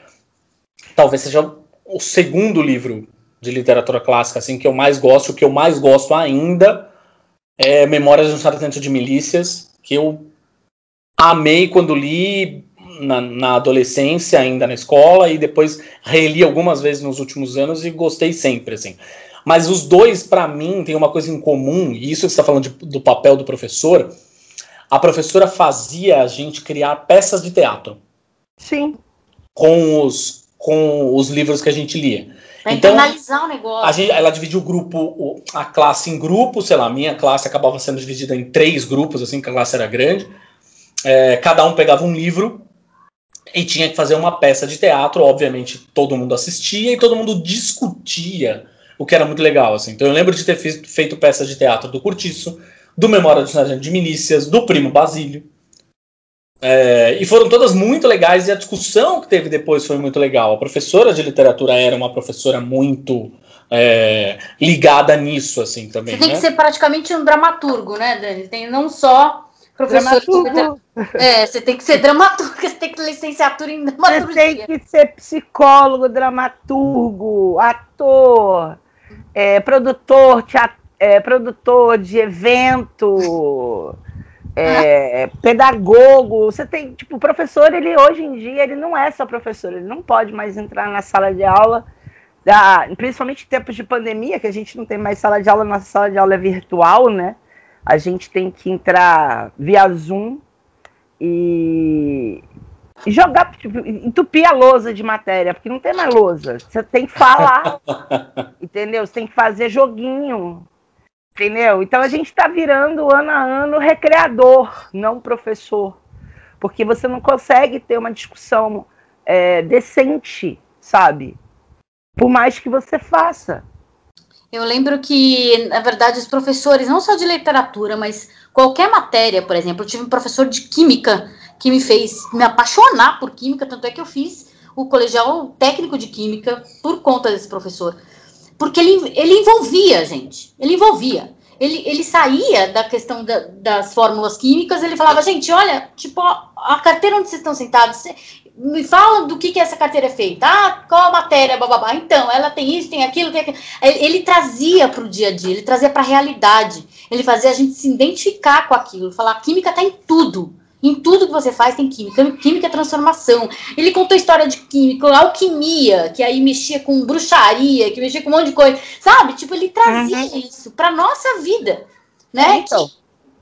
Talvez seja o segundo livro de literatura clássica, assim, que eu mais gosto, o que eu mais gosto ainda é Memórias de um Sargento de Milícias, que eu amei quando li na, na adolescência, ainda na escola, e depois reli algumas vezes nos últimos anos e gostei sempre, assim. Mas os dois, para mim, têm uma coisa em comum, e isso que você está falando de- do papel do professor. A professora fazia a gente criar peças de teatro Sim. com os, com os livros que a gente lia. Pra Então, internalizar o negócio. A gente, ela dividia o grupo, a classe em grupos, sei lá, a minha classe acabava sendo dividida em três grupos, assim, que a classe era grande. É, cada um pegava um livro e tinha que fazer uma peça de teatro. Obviamente, todo mundo assistia e todo mundo discutia, o que era muito legal, assim. Então eu lembro de ter feito, feito peça de teatro do Curtiço, do Memória do Sargento de Milícias, do Primo Basílio. É, e foram todas muito legais e a discussão que teve depois foi muito legal. A professora de literatura era uma professora muito é, ligada nisso, assim, também, Você tem né? que ser praticamente um dramaturgo, né, Dani? Tem não só professor de Dramaturgo. É, você tem que ser dramaturgo, <laughs> você tem que ter licenciatura em Você dramaturgia. tem que ser psicólogo, dramaturgo, ator, é, produtor, tea- é, produtor de evento, é, pedagogo. Você tem, tipo, o professor, ele hoje em dia, ele não é só professor, ele não pode mais entrar na sala de aula, da, principalmente em tempos de pandemia, que a gente não tem mais sala de aula, nossa sala de aula é virtual, né? A gente tem que entrar via Zoom e, e jogar, tipo, entupir a lousa de matéria, porque não tem mais lousa. Você tem que falar, <laughs> entendeu? Você tem que fazer joguinho, entendeu? Então a gente está virando ano a ano recreador, não professor, porque você não consegue ter uma discussão é, decente, sabe? Por mais que você faça. Eu lembro que, na verdade, os professores, não só de literatura, mas qualquer matéria, por exemplo, eu tive um professor de química que me fez me apaixonar por química, tanto é que eu fiz o colegial técnico de química por conta desse professor. Porque ele, ele envolvia, gente. Ele envolvia. Ele, ele saía da questão da- das fórmulas químicas, ele falava, gente, olha, tipo, a, carteira onde vocês estão sentados, cê- me fala do que, que essa carteira é feita. Ah, qual a matéria, bababá. Então, ela tem isso, tem aquilo, tem aquilo. Ele, ele trazia para o dia a dia, ele trazia para a realidade. Ele fazia a gente se identificar com aquilo, falar, a química está em tudo. Em tudo que você faz tem química. Química é transformação. Ele contou história de química, alquimia, que aí mexia com bruxaria, que mexia com um monte de coisa. Sabe? Tipo, ele trazia isso para nossa vida. Né? Então.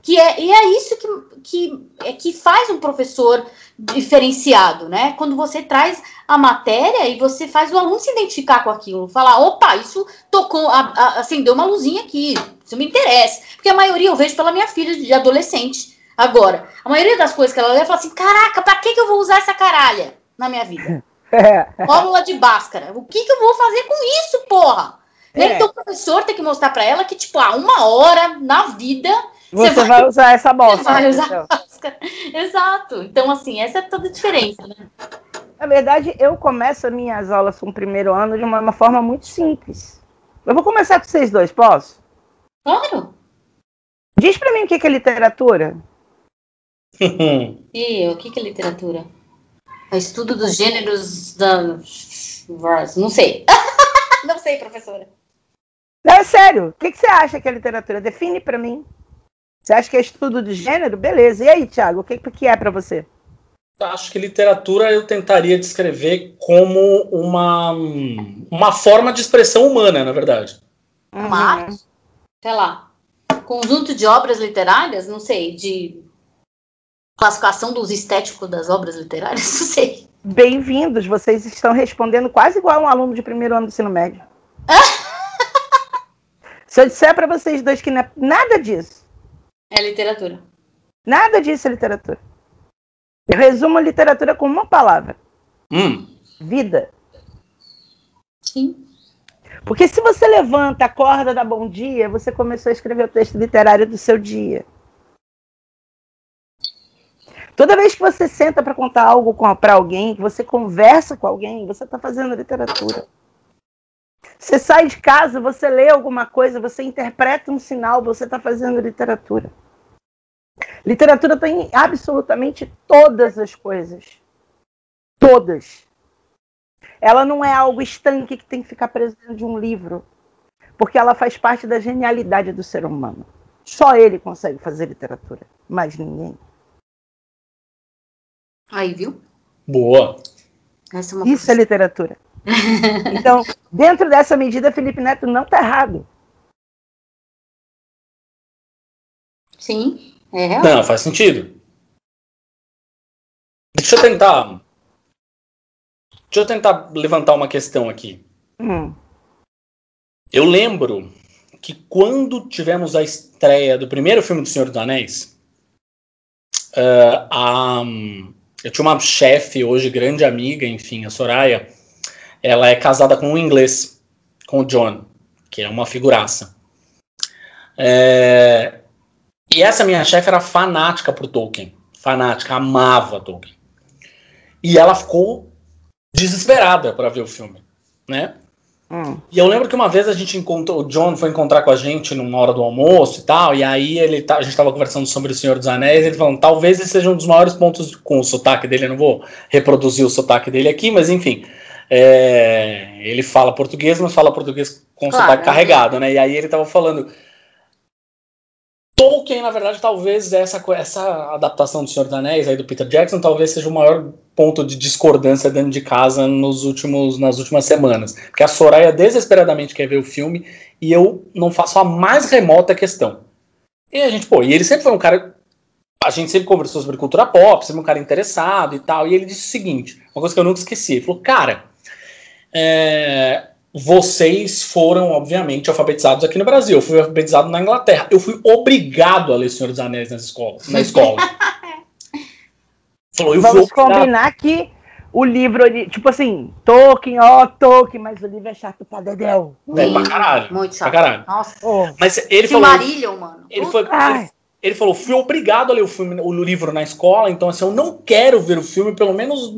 Que, que é, e é isso que, que, é que faz um professor diferenciado, né? Quando você traz a matéria e você faz o aluno se identificar com aquilo, falar, opa, isso tocou, a- a- acendeu uma luzinha aqui, isso me interessa. Porque a maioria eu vejo pela minha filha de adolescente agora. A maioria das coisas que ela lê, fala assim, caraca, pra que, que eu vou usar essa caralha na minha vida? <laughs> É. Fórmula de Bhaskara. O que, que eu vou fazer com isso, porra? É. Então o professor tem que mostrar pra ela que, tipo, há uma hora na vida Você, Você vai, usar essa bosta. você vai usar? Bhaskara. <laughs> Exato. Então, assim, essa é toda a diferença, né? Na verdade, eu começo as minhas aulas com o primeiro ano de uma, uma forma muito simples. Eu vou começar com vocês dois, posso? Claro. Diz pra mim o que é literatura. <laughs> E o que, que é literatura? É estudo dos gêneros da. Não sei. <laughs> Não sei, professora. Não, é sério. O que, que você acha que é literatura? Define pra mim. Você acha que é estudo de gênero? Beleza. E aí, Thiago, o que, que é pra você? Acho que literatura eu tentaria descrever como uma, uma forma de expressão humana, na verdade. Uhum. Uma arte? Sei lá. Conjunto de obras literárias? Não sei. De. Classificação dos estéticos das obras literárias? <laughs> Não sei. Bem-vindos, vocês estão respondendo quase igual um aluno de primeiro ano do ensino médio. <laughs> Se eu disser para vocês dois que não é nada disso, É literatura. nada disso é literatura. Eu resumo a literatura com uma palavra: Hum, vida. Sim. Porque se você levanta, acorda, dá bom dia, você começou a escrever o texto literário do seu dia. Toda vez que você senta para contar algo para alguém, que você conversa com alguém, você está fazendo literatura. Você sai de casa, você lê alguma coisa, você interpreta um sinal, você está fazendo literatura. Literatura tem absolutamente todas as coisas. Todas. Ela não é algo estanque que tem que ficar preso dentro de um livro, porque ela faz parte da genialidade do ser humano. Só ele consegue fazer literatura, mais ninguém. Aí, viu? boa. Essa é uma Isso é literatura. <laughs> Então, dentro dessa medida, Felipe Neto não está errado. Sim, é real. Não, faz sentido. Deixa eu tentar. Deixa eu tentar levantar uma questão aqui. Hum, Eu lembro que quando tivemos a estreia do primeiro filme do Senhor dos Anéis, eh, a- eu tinha uma chefe hoje, grande amiga, enfim, a Soraya. Ela é casada com um inglês, com o John, que é uma figuraça. Eh, e essa minha chefe era fanática por Tolkien. Fanática, amava Tolkien. E ela ficou desesperada para ver o filme, né? Hum. E eu lembro que uma vez a gente encontrou, o John foi encontrar com a gente numa hora do almoço e tal, e aí ele tá- a gente tava conversando sobre o Senhor dos Anéis, e ele falando, talvez esse seja um dos maiores pontos com o sotaque dele, eu não vou reproduzir o sotaque dele aqui, mas enfim, é, ele fala português, mas fala português com Claro, sotaque é. carregado, né? E aí ele tava falando, Tolkien, na verdade, talvez essa, essa adaptação do Senhor dos Anéis aí do Peter Jackson, talvez seja o maior ponto de discordância dentro de casa nos últimos, nas últimas semanas. Porque a Soraya desesperadamente quer ver o filme e eu não faço a mais remota questão. E a gente, pô, e ele sempre foi um cara. A gente sempre conversou sobre cultura pop, sempre um cara interessado e tal. E ele disse o seguinte: uma coisa que eu nunca esqueci. Ele falou, cara, é, vocês foram, obviamente, alfabetizados aqui no Brasil. Eu fui alfabetizado na Inglaterra. Eu fui obrigado a ler Senhor dos Anéis nas escolas, na escola. <laughs> Falou, eu Vamos obrigado. combinar que o livro, ele- tipo assim, Tolkien, ó, Tolkien, mas o livro é chato pra dedéu. É, pra caralho. Muito Pra chato. caralho. Nossa. Oh, Mas ele falou. Mano. Ele foi. Ai. Ele falou, fui obrigado a ler o filme, o livro na escola, então assim, eu não quero ver o filme, pelo menos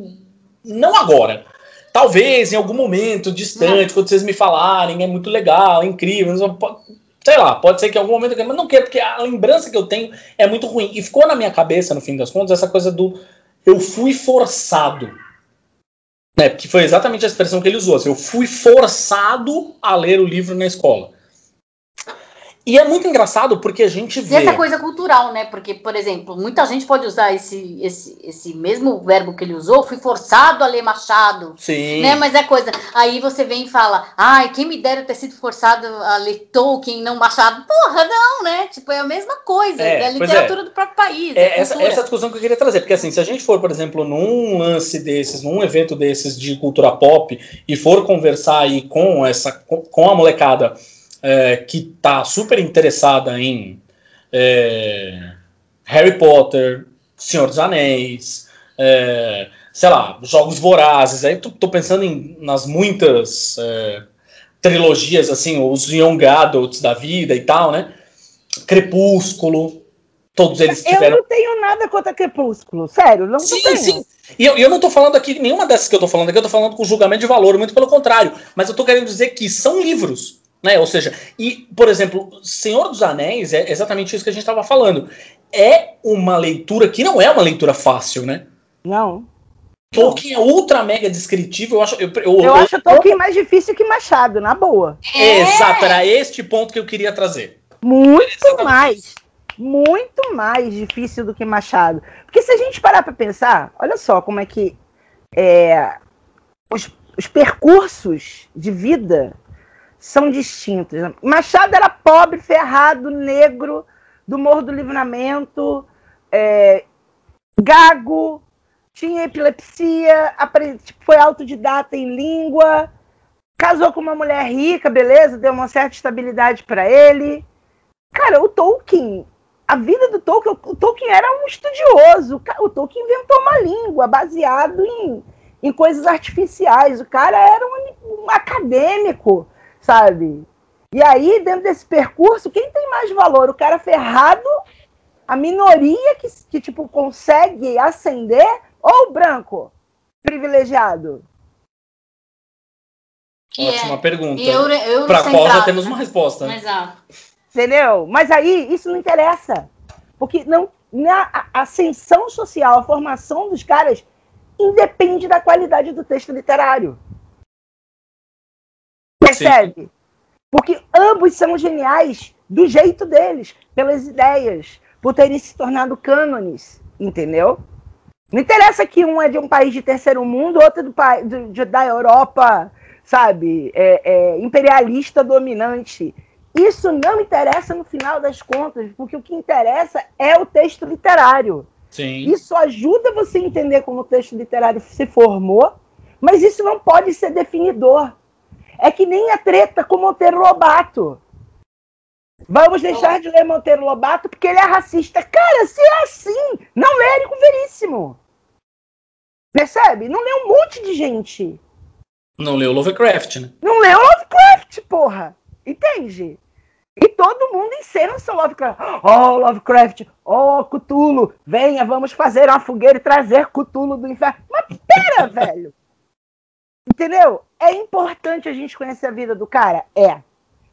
não agora. Talvez em algum momento distante, quando vocês me falarem, é muito legal, é incrível, sei lá, pode ser que em algum momento, mas não quero, porque a lembrança que eu tenho é muito ruim. E ficou na minha cabeça, no fim das contas, essa coisa do eu fui forçado. Né, porque foi exatamente a expressão que ele usou. Assim, eu fui forçado a ler o livro na escola. E é muito engraçado porque a gente E vê. essa coisa cultural, né? Porque, por exemplo, muita gente pode usar esse, esse, esse mesmo verbo que ele usou, fui forçado a ler Machado. Sim. Né, mas é coisa. Aí você vem e fala, ai, quem me dera ter sido forçado a ler Tolkien, não Machado. Porra, não, né? Tipo, é a mesma coisa. É, É, a pois literatura do próprio país. É É, essa, essa discussão que eu queria trazer, porque assim, se a gente for, por exemplo, num lance desses, num evento desses de cultura pop e for conversar aí com essa, com a molecada é, que tá super interessada em é, Harry Potter, Senhor dos Anéis, é, sei lá, Jogos Vorazes, aí tô, tô pensando em, nas muitas é, trilogias, assim, os Young Adults da vida e tal, né? Crepúsculo, todos eles eu tiveram não tenho nada contra Crepúsculo, sério, não, Sim, não sim. E eu, e eu não tô falando aqui, nenhuma dessas que eu tô falando aqui, eu tô falando com julgamento de valor, muito pelo contrário. Mas eu tô querendo dizer que são livros, né? Ou seja, e, por exemplo, Senhor dos Anéis é exatamente isso que a gente tava falando. É uma leitura que não é uma leitura fácil, né? Não. Tolkien é ultra mega descritivo, eu acho. Eu, eu, Eu acho Tolkien mais difícil que Machado, na boa. É. Exato, era este ponto que eu queria trazer. Muito mais. Muito mais difícil do que Machado. Porque se a gente parar para pensar, olha só como é que é, os, os percursos de vida são distintos. Machado era pobre, ferrado, negro, do Morro do Livramento, é, gago, tinha epilepsia, tipo, foi autodidata em língua, casou com uma mulher rica, beleza, deu uma certa estabilidade para ele. Cara, o Tolkien, a vida do Tolkien, o Tolkien era um estudioso. O Tolkien inventou uma língua baseado em, em coisas artificiais. O cara era um, um acadêmico, sabe? E aí, dentro desse percurso, quem tem mais valor? O cara ferrado, a minoria que, que tipo, consegue ascender, ou o branco privilegiado? Que Ótima é pergunta. Pra qual já temos uma resposta. né? Exato. Entendeu? Mas aí isso não interessa. Porque não, na a ascensão social, a formação dos caras independe da qualidade do texto literário. Percebe? Porque ambos são geniais do jeito deles, pelas ideias, por terem se tornado cânones, entendeu? Não interessa que um é de um país de terceiro mundo, outro é do, do- de- da Europa, sabe, é, é, imperialista dominante. Isso não interessa no final das contas, porque o que interessa é o texto literário. Sim. Isso ajuda você a entender como o texto literário se formou, mas isso não pode ser definidor. É que nem a treta com Monteiro Lobato. Vamos deixar de ler Monteiro Lobato porque ele é racista. Cara, se é assim, não lê Érico Veríssimo. Percebe? Não lê um monte de gente. Não leu Lovecraft, né? Não lê Lovecraft, porra. Entende? E todo mundo encena o seu Lovecraft. Oh, Lovecraft, oh, Cthulhu, venha, vamos fazer uma fogueira e trazer Cthulhu do inferno. Mas pera, <laughs> velho. Entendeu? É importante a gente conhecer a vida do cara? É.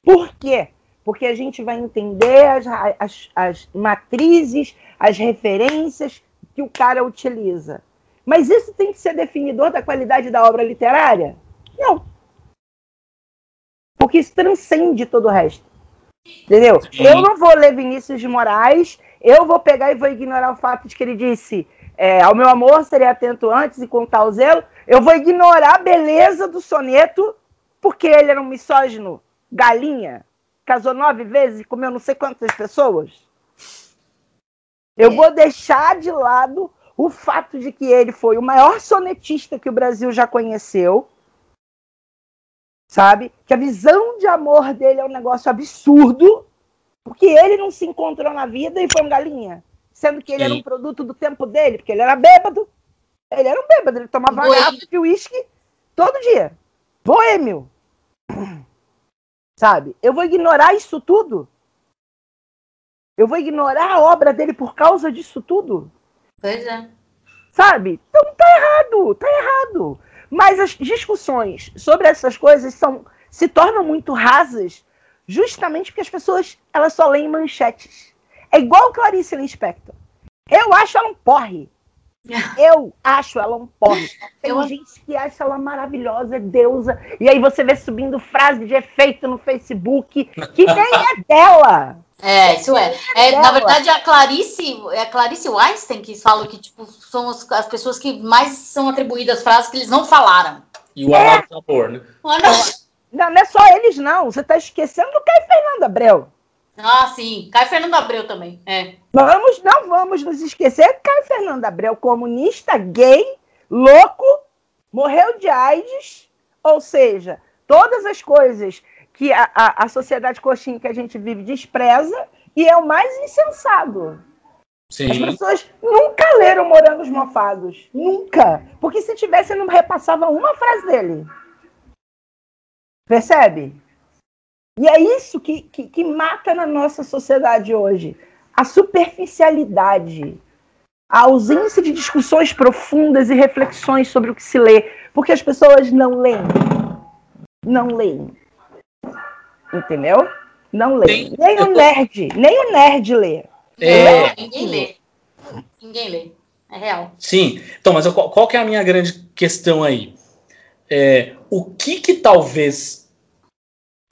Por quê? Porque a gente vai entender as, as, as matrizes, as referências que o cara utiliza. Mas isso tem que ser definidor da qualidade da obra literária? Não. Porque isso transcende todo o resto. Entendeu? Sim. Eu não vou ler Vinícius de Moraes, eu vou pegar e vou ignorar o fato de que ele disse é, ao meu amor seria atento antes e contar o zelo. Eu vou ignorar a beleza do soneto, porque ele era um misógino galinha, casou nove vezes e comeu não sei quantas pessoas. Eu É. vou deixar de lado o fato de que ele foi o maior sonetista que o Brasil já conheceu. Sabe? Que a visão de amor dele é um negócio absurdo, porque ele não se encontrou na vida e foi um galinha. Sendo que ele era Sim. um produto do tempo dele, porque ele era bêbado. Ele era um bêbado, ele tomava garrafa de uísque todo dia. Boêmio. Sabe? Eu vou ignorar isso tudo? Eu vou ignorar a obra dele por causa disso tudo? Pois é. Sabe? Então tá errado, tá errado. Mas as discussões sobre essas coisas são se tornam muito rasas justamente porque as pessoas elas só leem manchetes. É igual Clarice Lispector. Eu acho ela um porre. <laughs> Eu acho ela um porre. Tem Eu- gente que acha ela maravilhosa, deusa. E aí você vê subindo frase de efeito no Facebook que nem é <laughs> dela. É, isso é. É, dela. na verdade, a Clarice, é a Clarice Weinstein que fala que, tipo, são as, as pessoas que mais são atribuídas frases que eles não falaram. E o Amado Sabor, né? Não, não é só eles, não. Você tá esquecendo do Caio Fernando Abreu. Ah, sim. Cai Fernando Abreu também. É. Vamos, não vamos nos esquecer que Caio Fernando Abreu, comunista, gay, louco, morreu de AIDS, ou seja, todas as coisas que a, a, a sociedade coxinha que a gente vive despreza, e é o mais insensado. As Sim. pessoas nunca leram Morangos Mofados. Nunca. Porque se tivesse, não repassava uma frase dele. Percebe? E é isso que, que, que mata na nossa sociedade hoje. A superficialidade. A ausência de discussões profundas e reflexões sobre o que se lê. Porque as pessoas não leem. Não leem. Entendeu? Não leem. Sim, Nem o tô- nerd. Nem o nerd lê. É. Não, ninguém lê. Ninguém lê. É real. Sim. Então, mas eu- qual, qual que é a minha grande questão aí? É, o que que talvez,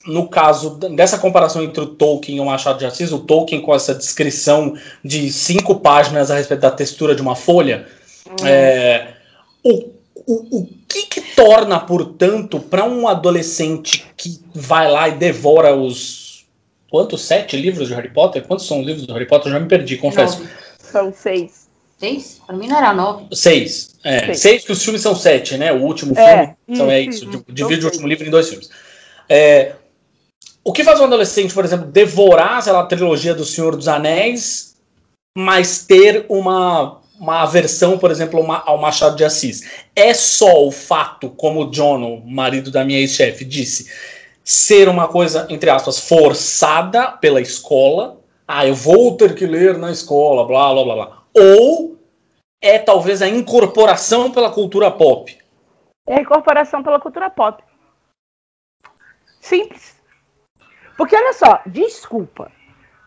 no caso dessa comparação entre o Tolkien e o Machado de Assis, o Tolkien com essa descrição de cinco páginas a respeito da textura de uma folha, é, o, o, o que que torna, portanto, para um adolescente que vai lá e devora os... Quantos? Sete livros de Harry Potter? Quantos são os livros do Harry Potter? Eu já me perdi, confesso. Nove. São seis. Seis? Pra mim não era nove. Seis. É, Seis. seis, que os filmes são sete, né? O último É, filme então é isso. Divide o último livro em dois filmes. É, o que faz um adolescente, por exemplo, devorar sei lá, a trilogia do Senhor dos Anéis, mas ter uma, uma aversão, por exemplo, ao Ma- ao Machado de Assis? É só o fato, como o John, marido da minha ex-chefe, disse, ser uma coisa, entre aspas, forçada pela escola. Ah, eu vou ter que ler na escola, blá, blá, blá, blá. Ou é talvez a incorporação pela cultura pop. É a incorporação pela cultura pop. Simples. Porque olha só, desculpa.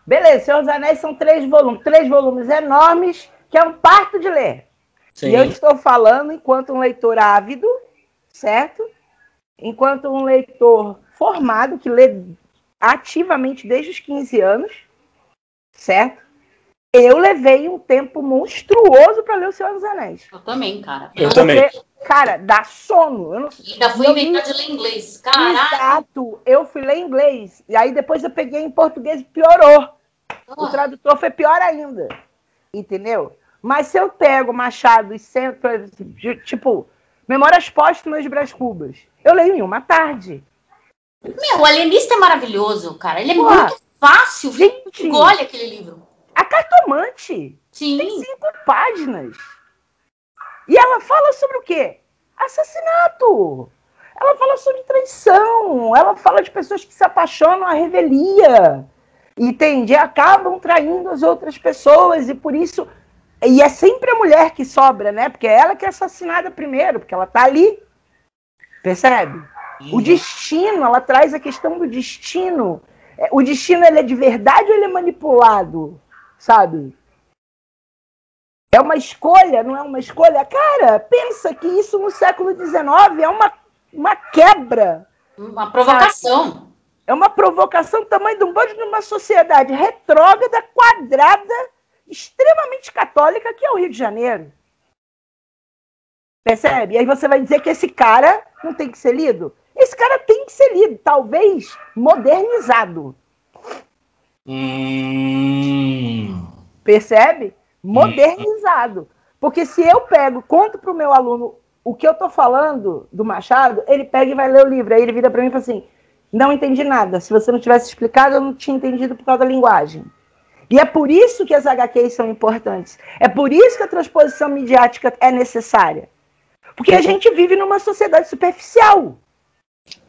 Beleza, Senhor dos Anéis são três volumes, três volumes enormes, que é um parto de ler. Sim. E eu estou falando enquanto um leitor ávido, certo? Enquanto um leitor formado, que lê ativamente desde os 15 anos, certo? Eu levei um tempo monstruoso para ler O Senhor dos Anéis. Eu também, cara. Eu também. Cara, dá sono. Eu não Ainda fui inventar de ler inglês. Caralho. Exato. Eu fui ler inglês. E aí depois eu peguei em português e piorou. O tradutor foi pior ainda. Entendeu? Mas se eu pego Machado e sento, tipo, Memórias Póstumas de Brás Cubas, eu leio em uma tarde. Meu, o alienista é maravilhoso, cara. Ele é Porra. muito fácil. Gente. Engole aquele livro. A Cartomante Sim. tem cinco páginas. E ela fala sobre o quê? Assassinato. Ela fala sobre traição. Ela fala de pessoas que se apaixonam à revelia. Entende? E acabam traindo as outras pessoas. E por isso. E é sempre a mulher que sobra, né? Porque é ela que é assassinada primeiro, porque ela tá ali. Percebe? O destino, ela traz a questão do destino. É, O destino ele é de verdade ou ele é manipulado? Sabe? É uma escolha, não é uma escolha? Cara, pensa que isso no século XIX é uma, uma quebra, Uma provocação. é uma provocação do tamanho de um bando de uma sociedade retrógrada, quadrada, extremamente católica, que é o Rio de Janeiro. Percebe? E aí você vai dizer que esse cara não tem que ser lido? Esse cara tem que ser lido, talvez modernizado. Hum. Percebe? Modernizado. Porque se eu pego, conto para o meu aluno o que eu estou falando do Machado, ele pega e vai ler o livro. Aí ele vira para mim e fala assim: não entendi nada. Se você não tivesse explicado, eu não tinha entendido por causa da linguagem. E é por isso que as HQs são importantes. É por isso que a transposição midiática é necessária. Porque a gente vive numa sociedade superficial.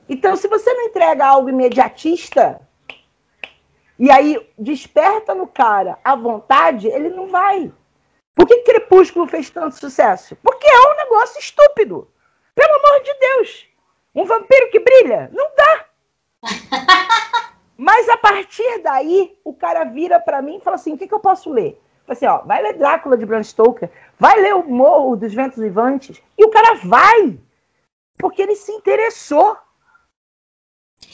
Então, se você não entrega algo imediatista, e aí desperta no cara a vontade, ele não vai. Por que Crepúsculo fez tanto sucesso? Porque é um negócio estúpido. Pelo amor de Deus. Um vampiro que brilha? Não dá. <laughs> Mas a partir daí, o cara vira pra mim e fala assim: o que, que eu posso ler? Fala assim, ó, vai ler Drácula de Bram Stoker, vai ler o Morro dos Ventos Vivantes, e o cara vai, porque ele se interessou.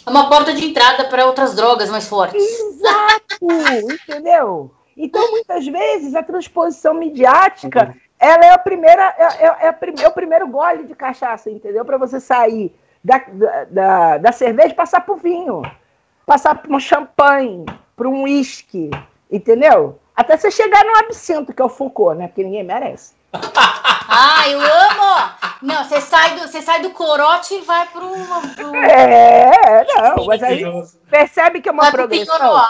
É uma porta de entrada para outras drogas mais fortes. Exato, entendeu? Então, muitas vezes, a transposição midiática, ela é a primeira, é, é- é a prim- é o primeiro gole de cachaça, entendeu? Para você sair da, da, da, da cerveja e passar pro vinho, passar para um champanhe, para um uísque, entendeu? Até você chegar no absinto, que é o Foucault, né? Porque ninguém merece. Ah, eu amo! Não, você sai do, você sai do corote e vai pro, pro, É, não, mas aí percebe que é uma vai progressão.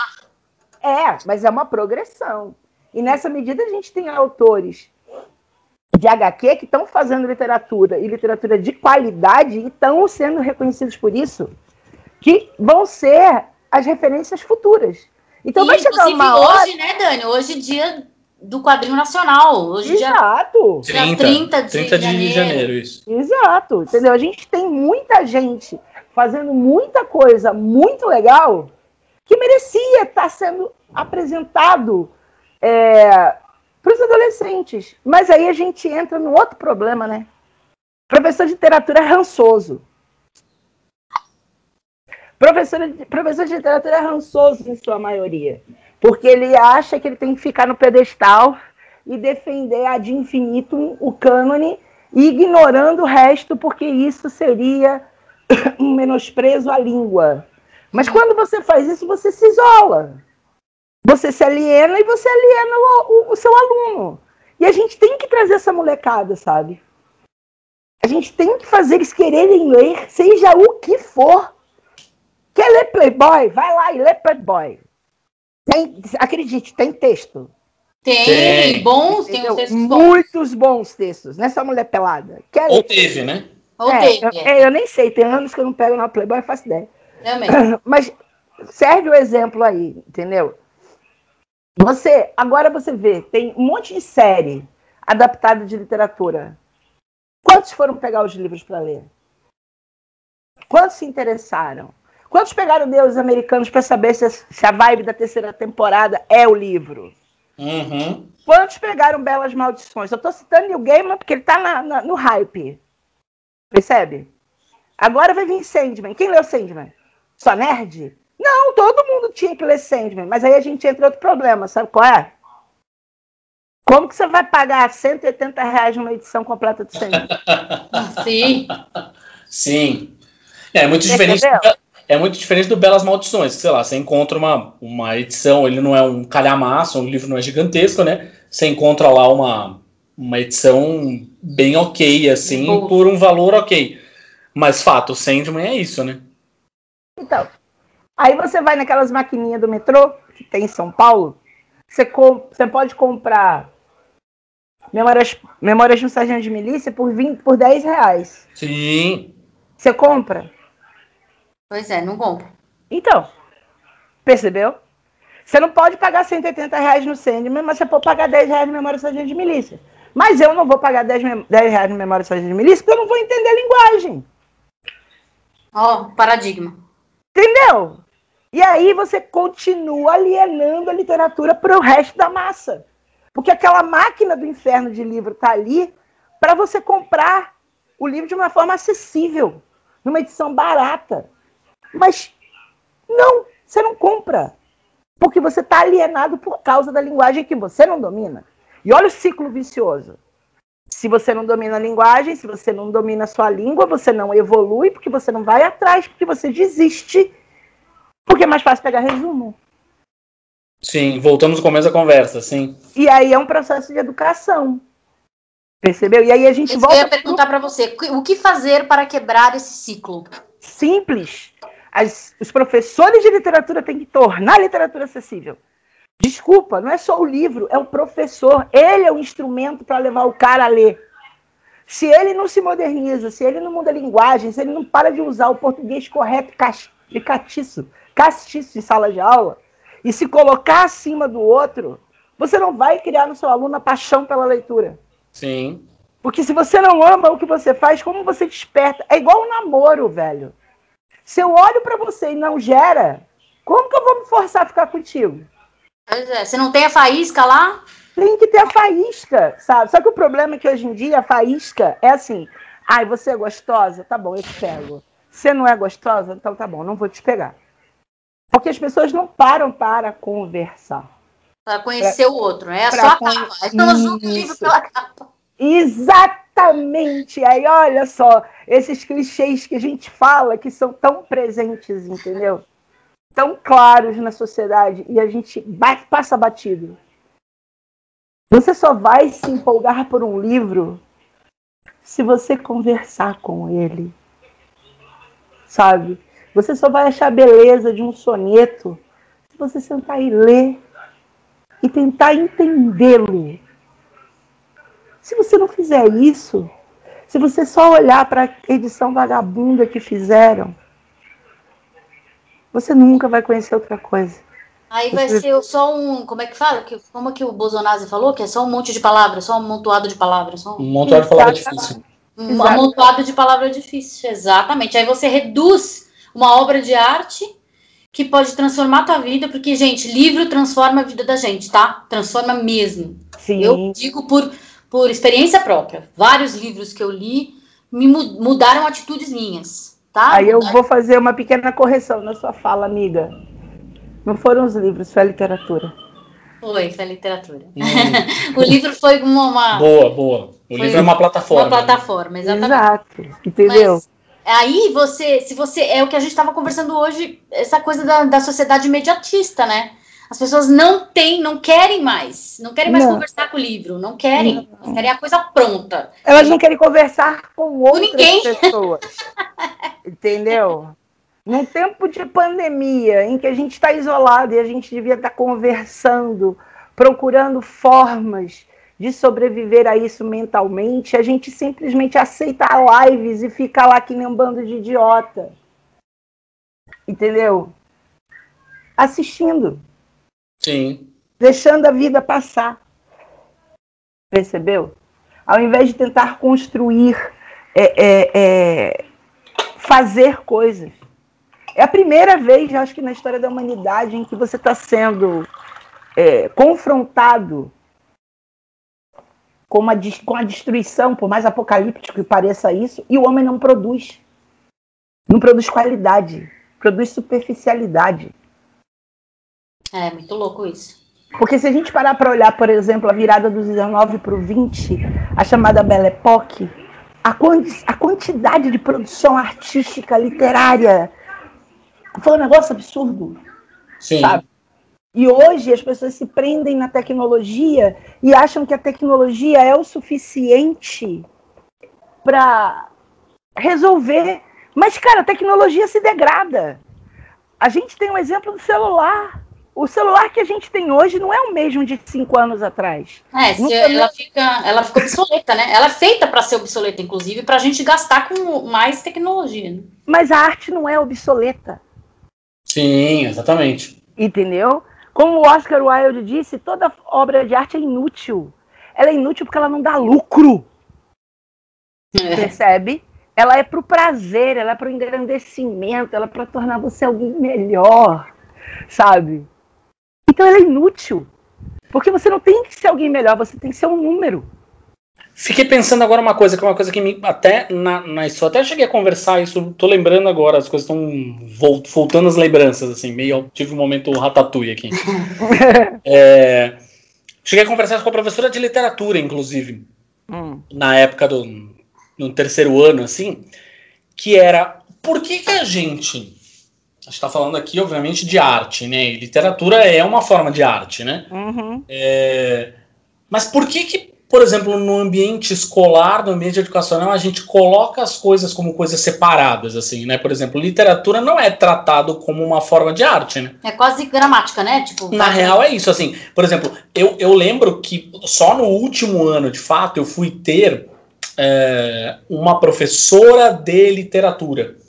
É, mas é uma progressão. E nessa medida a gente tem autores de HQ que estão fazendo literatura e literatura de qualidade e estão sendo reconhecidos por isso, que vão ser as referências futuras. Então E, vai chegar inclusive, uma hora. hoje, né, Dani? Hoje dia do quadrinho nacional. Hoje é dia Exato, 30, 30 de 30 de janeiro. janeiro, isso. exato. Entendeu? A gente tem muita gente fazendo muita coisa muito legal que merecia estar sendo apresentado para os adolescentes. Mas aí a gente entra no outro problema, né? Professor de literatura é rançoso. Professor de, professor de literatura é rançoso em sua maioria. Porque ele acha que ele tem que ficar no pedestal e defender ad infinitum o cânone, ignorando o resto, porque isso seria <coughs> um menosprezo à língua. Mas quando você faz isso, você se isola. Você se aliena e você aliena o, o- o seu aluno. E a gente tem que trazer essa molecada, sabe? A gente tem que fazer eles quererem ler, seja o que for. Quer ler Playboy? Vai lá e lê Playboy. Tem, acredite, tem texto. Tem, Tem. bons, tem Entendeu? uns textos bons. Muitos bons textos. Não é só mulher pelada. Quer Ou teve, né? Ou É, teve, eu, é, é, eu nem sei, tem anos que eu não pego na Playboy, eu faço ideia. também. <clears throat> Mas serve o exemplo aí, entendeu? Você, agora você vê, tem um monte de série adaptada de literatura. Quantos foram pegar os livros para ler? Quantos se interessaram? Quantos pegaram deuses americanos para saber se, se a vibe da terceira temporada é o livro? Uhum. Quantos pegaram Belas Maldições? Eu tô citando Neil Gaiman porque ele tá na- na- no hype. Percebe? Agora vai vir Sandman. Quem leu Sandman? Só nerd? Não, todo mundo tinha que ler Sandman. Mas aí a gente entra em outro problema, sabe qual é? Como que você vai pagar 180 reais numa edição completa do Sandman? <laughs> Sim. Sim. É muito Você diferente. entendeu? É muito diferente do Belas Maldições. Sei lá, você encontra uma, uma edição, ele não é um calhamaço, o livro não é gigantesco, né? Você encontra lá uma, uma edição bem ok, assim, Boa. por um valor ok. Mas fato, o Sandman é isso, né? Então, aí você vai naquelas maquininhas do metrô, que tem em São Paulo, você, com- você pode comprar memórias, memórias de um sargento de milícia por, 20, por 10 reais. Sim. Você compra? Pois é, não compro. Então, percebeu? Você não pode pagar 180 reais no Sandman, mas você pode pagar 10 reais no memória sargento de milícia. Mas eu não vou pagar 10, mem- 10 reais no memória sargento de milícia porque eu não vou entender a linguagem. Ó, paradigma. Entendeu? E aí você continua alienando a literatura para o resto da massa. Porque aquela máquina do inferno de livro está ali para você comprar o livro de uma forma acessível, numa edição barata. Mas não, você não compra. Porque você está alienado por causa da linguagem que você não domina. E olha o ciclo vicioso. Se você não domina a linguagem, se você não domina a sua língua, você não evolui, porque você não vai atrás, porque você desiste. Porque é mais fácil pegar resumo. Sim, voltamos ao começo da conversa, sim. E aí é um processo de educação. Percebeu? E aí a gente Isso que eu volta ia perguntar pra você. O que fazer para quebrar esse ciclo? simples. As- os professores de literatura têm que tornar a literatura acessível. Desculpa, não é só o livro, é o professor. Ele é o instrumento para levar o cara a ler. Se ele não se moderniza, se ele não muda a linguagem, se ele não para de usar o português correto cas- e catiço, castiço em sala de aula, e se colocar acima do outro, você não vai criar no seu aluno a paixão pela leitura. Sim. Porque se você não ama o que você faz, como você desperta? É igual um namoro, velho. Se eu olho pra você e não gera, como que eu vou me forçar a ficar contigo? Pois é, você não tem a faísca lá? Tem que ter a faísca, sabe? Só que o problema é que hoje em dia a faísca é assim: ai, você é gostosa? Tá bom, eu te pego. Você não é gostosa? Então tá bom, não vou te pegar. Porque as pessoas não param para conversar. Pra conhecer o outro, né? É pra só a capa. Nós Isso. livro pela capa. Exatamente! Aí olha só, esses clichês que a gente fala que são tão presentes, entendeu? Tão claros na sociedade e a gente passa batido. Você só vai se empolgar por um livro se você conversar com ele. Sabe? Você só vai achar a beleza de um soneto se você sentar e ler e tentar entendê-lo. Se você não fizer isso, se você só olhar para a edição vagabunda que fizeram, você nunca vai conhecer outra coisa. Aí vai Você- ser só um. Como é que fala? Que, como que o Bolsonaro falou? Que é só um monte de palavras, só um amontoado de palavras. Só um, Um montão de palavra Exato. difícil. um Exato. amontoado de palavras difícil. Exatamente. Aí você reduz uma obra de arte que pode transformar a tua vida, porque, gente, livro transforma a vida da gente, tá? Transforma mesmo. Sim. Eu digo por, por experiência própria. Vários livros que eu li me mu- mudaram atitudes minhas, tá? Aí eu vou fazer uma pequena correção na sua fala, amiga. Não foram os livros, foi a literatura. Foi, foi a literatura. Hum, <laughs> O livro foi uma, uma, boa, boa. O Foi livro é uma plataforma. uma plataforma, exatamente. Exato. Entendeu? Mas aí você, se você, é o que a gente estava conversando hoje, essa coisa da, da sociedade imediatista, né? As pessoas não têm, não querem mais. Não querem mais Não. conversar com o livro. Não querem. Elas querem a coisa pronta. Elas não querem conversar com outras ninguém. pessoas. <laughs> Entendeu? Num tempo de pandemia, em que a gente está isolado e a gente devia estar conversando, procurando formas de sobreviver a isso mentalmente, a gente simplesmente aceita lives e fica lá que nem um bando de idiota. Entendeu? Assistindo Sim. deixando a vida passar. Percebeu? Ao invés de tentar construir, é, é, é, fazer coisas. É a primeira vez, acho que na história da humanidade, em que você está sendo é, confrontado com, uma, com a destruição, por mais apocalíptico que pareça isso, e o homem não produz. Não produz qualidade, produz superficialidade. É muito louco isso. Porque se a gente parar para olhar, por exemplo, a virada do 19 para o 20, a chamada Belle Époque, a, quanti- a quantidade de produção artística, literária, foi um negócio absurdo, Sim. sabe? E hoje as pessoas se prendem na tecnologia e acham que a tecnologia é o suficiente para resolver. Mas, cara, a tecnologia se degrada. A gente tem um exemplo do celular. O celular que a gente tem hoje não é o mesmo de cinco anos atrás. É, se Nunca ela fica, ela fica obsoleta, né? Ela é feita para ser obsoleta, inclusive, para a gente gastar com mais tecnologia. né? Mas a arte não é obsoleta, Sim, exatamente. entendeu? Como o Oscar Wilde disse, toda obra de arte é inútil. Ela é inútil porque ela não dá lucro, percebe? Ela é pro prazer, ela é pro engrandecimento, ela é para tornar você alguém melhor, sabe? Então ela é inútil. Porque você não tem que ser alguém melhor, você tem que ser um número. Fiquei pensando agora uma coisa, que é uma coisa que me até na, na isso, até cheguei a conversar isso, tô lembrando agora, as coisas estão vol- voltando as lembranças, assim, meio tive um momento ratatouille aqui. <laughs> É, cheguei a conversar com a professora de literatura, inclusive, Hum. na época do no terceiro ano, assim, que era por que, que a gente. A gente está falando aqui, obviamente, de arte, né? E literatura é uma forma de arte, né? Uhum. É, mas por que que, por exemplo, no ambiente escolar, no ambiente educacional, a gente coloca as coisas como coisas separadas, assim, né? Por exemplo, literatura não é tratado como uma forma de arte, né? É quase gramática, né? Tipo, Na real é isso, assim. Por exemplo, eu, eu lembro que só no último ano, de fato, eu fui ter é, uma professora de literatura.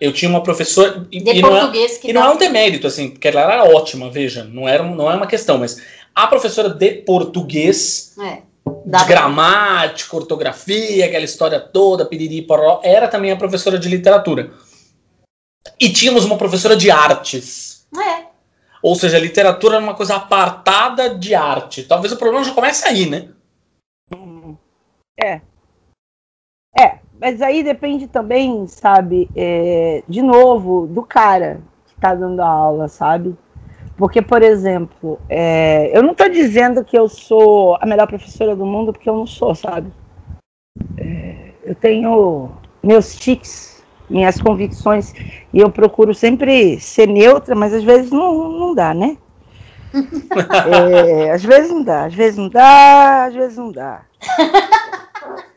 Eu tinha uma professora. E, de e não é- português que e não é um demérito, assim, porque ela era ótima, veja, não, era, não é uma questão, mas a professora de português, É, de gramática, ortografia, aquela história toda, piriri, poró, era também a professora de literatura. E tínhamos uma professora de artes. É, Ou seja, a literatura era uma coisa apartada de arte. Talvez o problema já comece aí, né? É. É, mas aí depende também, sabe, é, de novo, do cara que tá dando a aula, sabe? Porque, por exemplo, é, eu não tô dizendo que eu sou a melhor professora do mundo, porque eu não sou, sabe? É, eu tenho meus tics, minhas convicções, e eu procuro sempre ser neutra, mas às vezes não, não dá, né? <laughs> É, às vezes não dá, às vezes não dá, às vezes não dá. <laughs>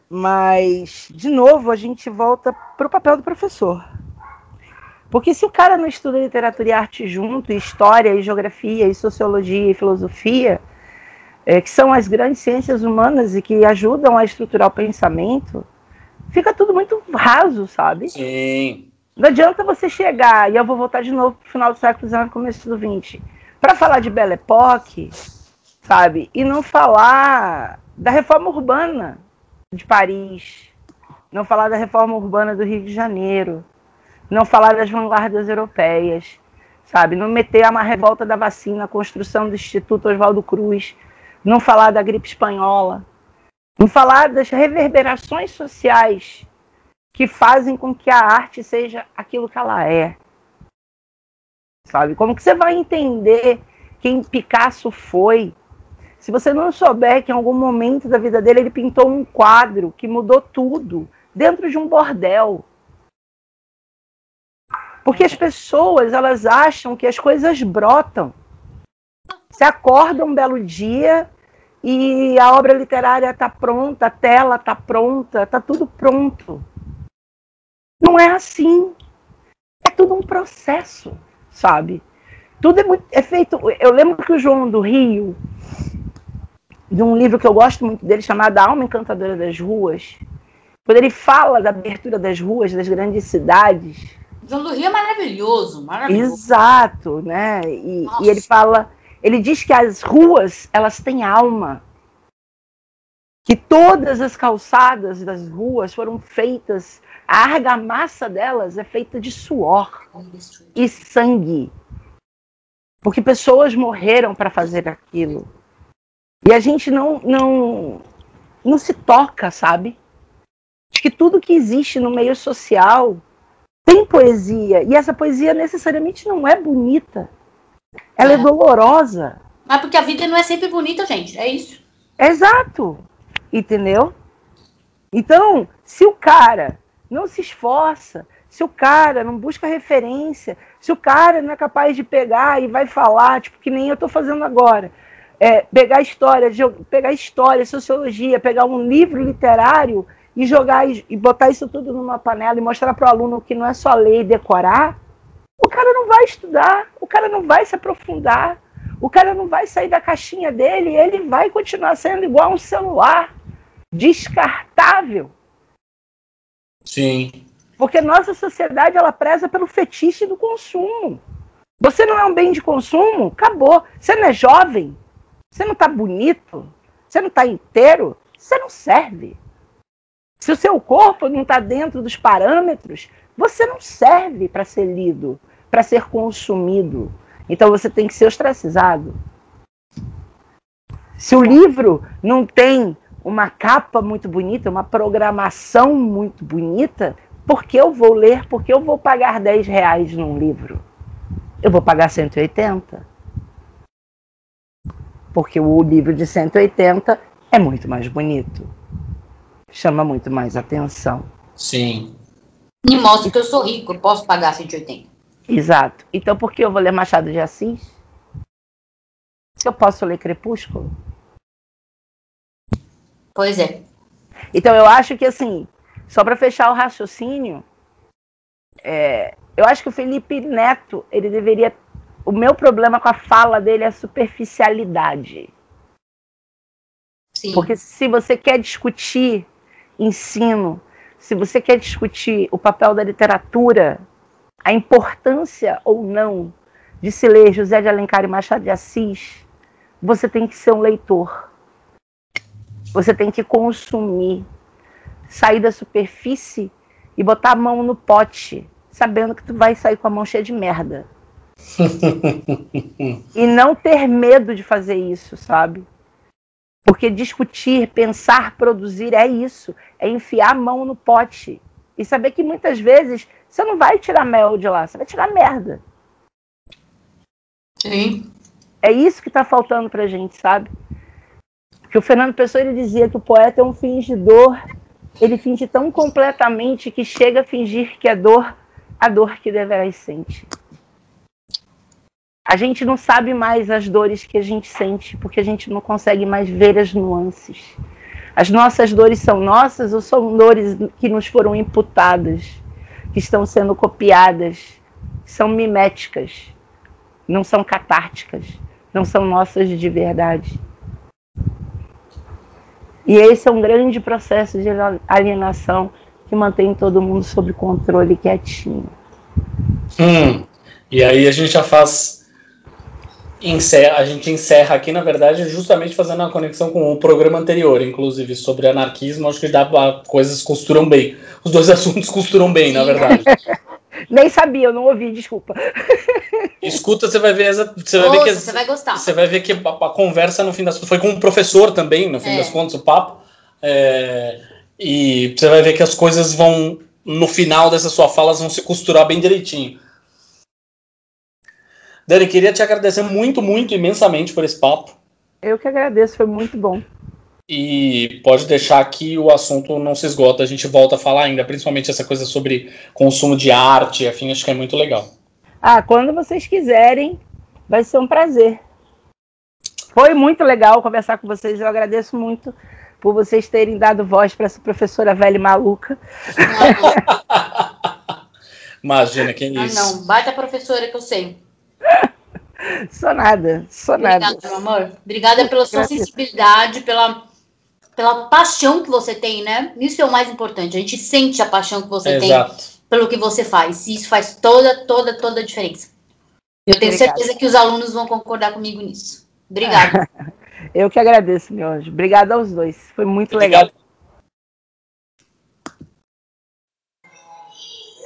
Mas, de novo, a gente volta para o papel do professor. Porque se o cara não estuda literatura e arte junto, e história, e geografia, e sociologia, e filosofia, é, que são as grandes ciências humanas e que ajudam a estruturar o pensamento, fica tudo muito raso, sabe? Sim. Não adianta você chegar, e eu vou voltar de novo para o final do século XIX, começo do XX, para falar de Belle Époque, sabe? E não falar da reforma urbana de Paris, não falar da reforma urbana do Rio de Janeiro, não falar das vanguardas europeias, sabe? Não meter a revolta da vacina, a construção do Instituto Oswaldo Cruz, não falar da gripe espanhola, não falar das reverberações sociais que fazem com que a arte seja aquilo que ela é. Sabe? Como que você vai entender quem Picasso foi se você não souber que em algum momento da vida dele ele pintou um quadro que mudou tudo dentro de um bordel? Porque as pessoas, elas acham que as coisas brotam. Você acorda um belo dia e a obra literária está pronta, a tela está pronta, está tudo pronto. Não é assim. É tudo um processo, sabe? Tudo é, muito, é feito. Eu lembro que o João do Rio, de um livro que eu gosto muito dele, chamado A Alma Encantadora das Ruas, quando ele fala da abertura das ruas das grandes cidades. João do Rio é maravilhoso, maravilhoso. Exato, né? E, e ele fala ele diz que as ruas, elas têm alma. Que todas as calçadas das ruas foram feitas, a argamassa delas é feita de suor e sangue. Porque pessoas morreram para fazer aquilo. E a gente não, não, não se toca, sabe? Acho que tudo que existe no meio social tem poesia. E essa poesia necessariamente não é bonita. Ela é. é dolorosa. Mas porque a vida não é sempre bonita, gente. É isso. Exato. Entendeu? Então, se o cara não se esforça, se o cara não busca referência, se o cara não é capaz de pegar e vai falar, tipo, que nem eu estou fazendo agora, é, pegar história, pegar história, sociologia, pegar um livro literário e jogar e botar isso tudo numa panela e mostrar para o aluno que não é só ler e decorar, o cara não vai estudar, o cara não vai se aprofundar, o cara não vai sair da caixinha dele, ele vai continuar sendo igual um celular, descartável. Sim. Porque nossa sociedade ela preza pelo fetiche do consumo. Você não é um bem de consumo, acabou. Você não é jovem, você não está bonito, você não está inteiro, você não serve. Se o seu corpo não está dentro dos parâmetros, você não serve para ser lido para ser consumido. Então você tem que ser ostracizado. Se o livro não tem uma capa muito bonita, uma programação muito bonita, por que eu vou ler? Por que eu vou pagar 10 reais num livro? Eu vou pagar 180. Porque o livro de 180 é muito mais bonito. Chama muito mais atenção. Sim. Me mostra que eu sou rico, eu posso pagar 180. Exato. Então por que eu vou ler Machado de Assis? Se eu posso ler Crepúsculo? Pois é. Então eu acho que assim, só para fechar o raciocínio, é, eu acho que o Felipe Neto, ele deveria. O meu problema com a fala dele é a superficialidade. Sim. Porque se você quer discutir ensino, se você quer discutir o papel da literatura a importância ou não de se ler José de Alencar e Machado de Assis, você tem que ser um leitor. Você tem que consumir, sair da superfície e botar a mão no pote, sabendo que tu vai sair com a mão cheia de merda. E não ter medo de fazer isso, sabe? Porque discutir, pensar, produzir é isso, é enfiar a mão no pote e saber que muitas vezes você não vai tirar mel de lá, você vai tirar merda. Sim. É isso que está faltando pra gente, sabe? Porque o Fernando Pessoa ele dizia que o poeta é um fingidor, ele finge tão completamente que chega a fingir que é dor, a dor que deverás sente. A gente não sabe mais as dores que a gente sente, porque a gente não consegue mais ver as nuances. As nossas dores são nossas ou são dores que nos foram imputadas? que estão sendo copiadas são miméticas, não são catárticas, não são nossas de verdade. E esse é um grande processo de alienação que mantém todo mundo sob controle quietinho. Hum, e aí a gente já faz encerra, a gente encerra aqui, na verdade, justamente fazendo uma conexão com o programa anterior, inclusive, sobre anarquismo, acho que dá, coisas costuram bem. Os dois <laughs> assuntos costuram bem, na verdade. <laughs> Nem sabia, eu não ouvi, desculpa. <laughs> Escuta, você vai ver, você vai ver que você vai gostar. Você vai ver que a, a, conversa no fim das foi com um professor também, no fim é. das contas, o papo. É, e você vai ver que as coisas vão no final dessas suas falas vão se costurar bem direitinho. Dani, queria te agradecer muito, muito, imensamente por esse papo. Eu que agradeço, foi muito bom. E pode deixar que o assunto não se esgota, a gente volta a falar ainda, principalmente essa coisa sobre consumo de arte, afim, acho que é muito legal. Ah, quando vocês quiserem, vai ser um prazer. foi muito legal conversar com vocês. Eu agradeço muito por vocês terem dado voz para essa professora velha e maluca. <laughs> Imagina quem é Ah, isso. não. Baita professora que eu sei. <laughs> Sou nada, sou nada. Obrigada, meu amor. Obrigada pela sua Graças. sensibilidade, pela, pela paixão que você tem, né? Isso é o mais importante. A gente sente a paixão que você tem Exato. pelo que você faz. E isso faz toda, toda, toda a diferença. Eu tenho Obrigada. certeza que os alunos vão concordar comigo nisso. Obrigada. <laughs> Eu que agradeço, meu anjo. Obrigada aos dois. Foi muito legal. Obrigado.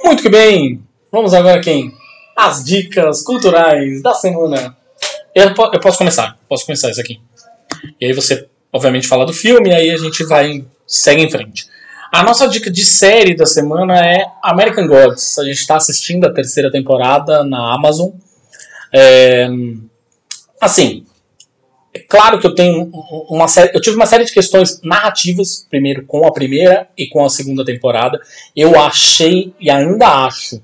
Muito que bem. Vamos agora quem? As dicas culturais da semana. Eu, eu posso começar. Posso começar isso aqui. E aí você, obviamente, fala do filme e aí a gente vai segue em frente. A nossa dica de série da semana é American Gods. A gente está assistindo a terceira temporada na Amazon. É, assim, é claro que eu tenho um- uma série. Eu tive uma série de questões narrativas, primeiro com a primeira e com a segunda temporada. Eu achei e ainda acho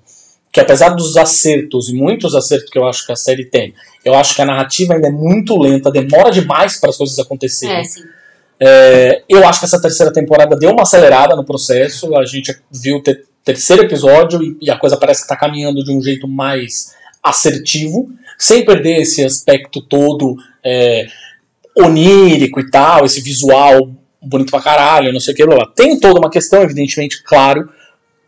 que apesar dos acertos e muitos acertos que eu acho que a série tem, eu acho que a narrativa ainda é muito lenta, demora demais para as coisas acontecerem. É, sim. É, eu acho que essa terceira temporada deu uma acelerada no processo. A gente viu o ter- terceiro episódio e, e a coisa parece que está caminhando de um jeito mais assertivo, sem perder esse aspecto todo é, onírico e tal, esse visual bonito pra caralho, não sei o que. Blá, blá. Tem toda uma questão, evidentemente, claro,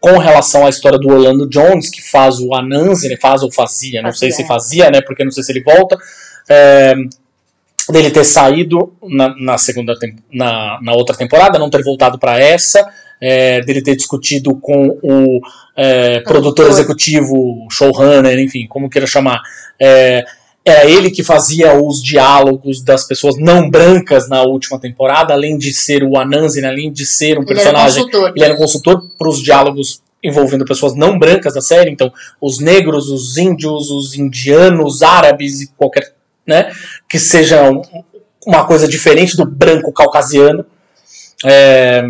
com relação à história do Orlando Jones, que faz o Anansi, né, faz ou fazia, não sei se fazia, né, porque não sei se ele volta. É, dele ter saído na, na segunda na, na outra temporada, não ter voltado para essa, é, dele ter discutido com o é, produtor executivo, showrunner, enfim, como queira chamar. É, era ele que fazia os diálogos das pessoas não brancas na última temporada, além de ser o Anansi, além de ser um personagem ele era um consultor para os diálogos envolvendo pessoas não brancas da série, então os negros, os índios, os indianos, árabes e qualquer, né, que seja um- uma coisa diferente do branco caucasiano. É,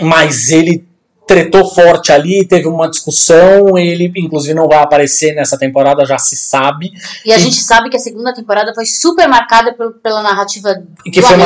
mas ele tretou forte ali, teve uma discussão, ele inclusive não vai aparecer nessa temporada, já se sabe. E a E- gente sabe que a segunda temporada foi super marcada pelo- pela narrativa que do foi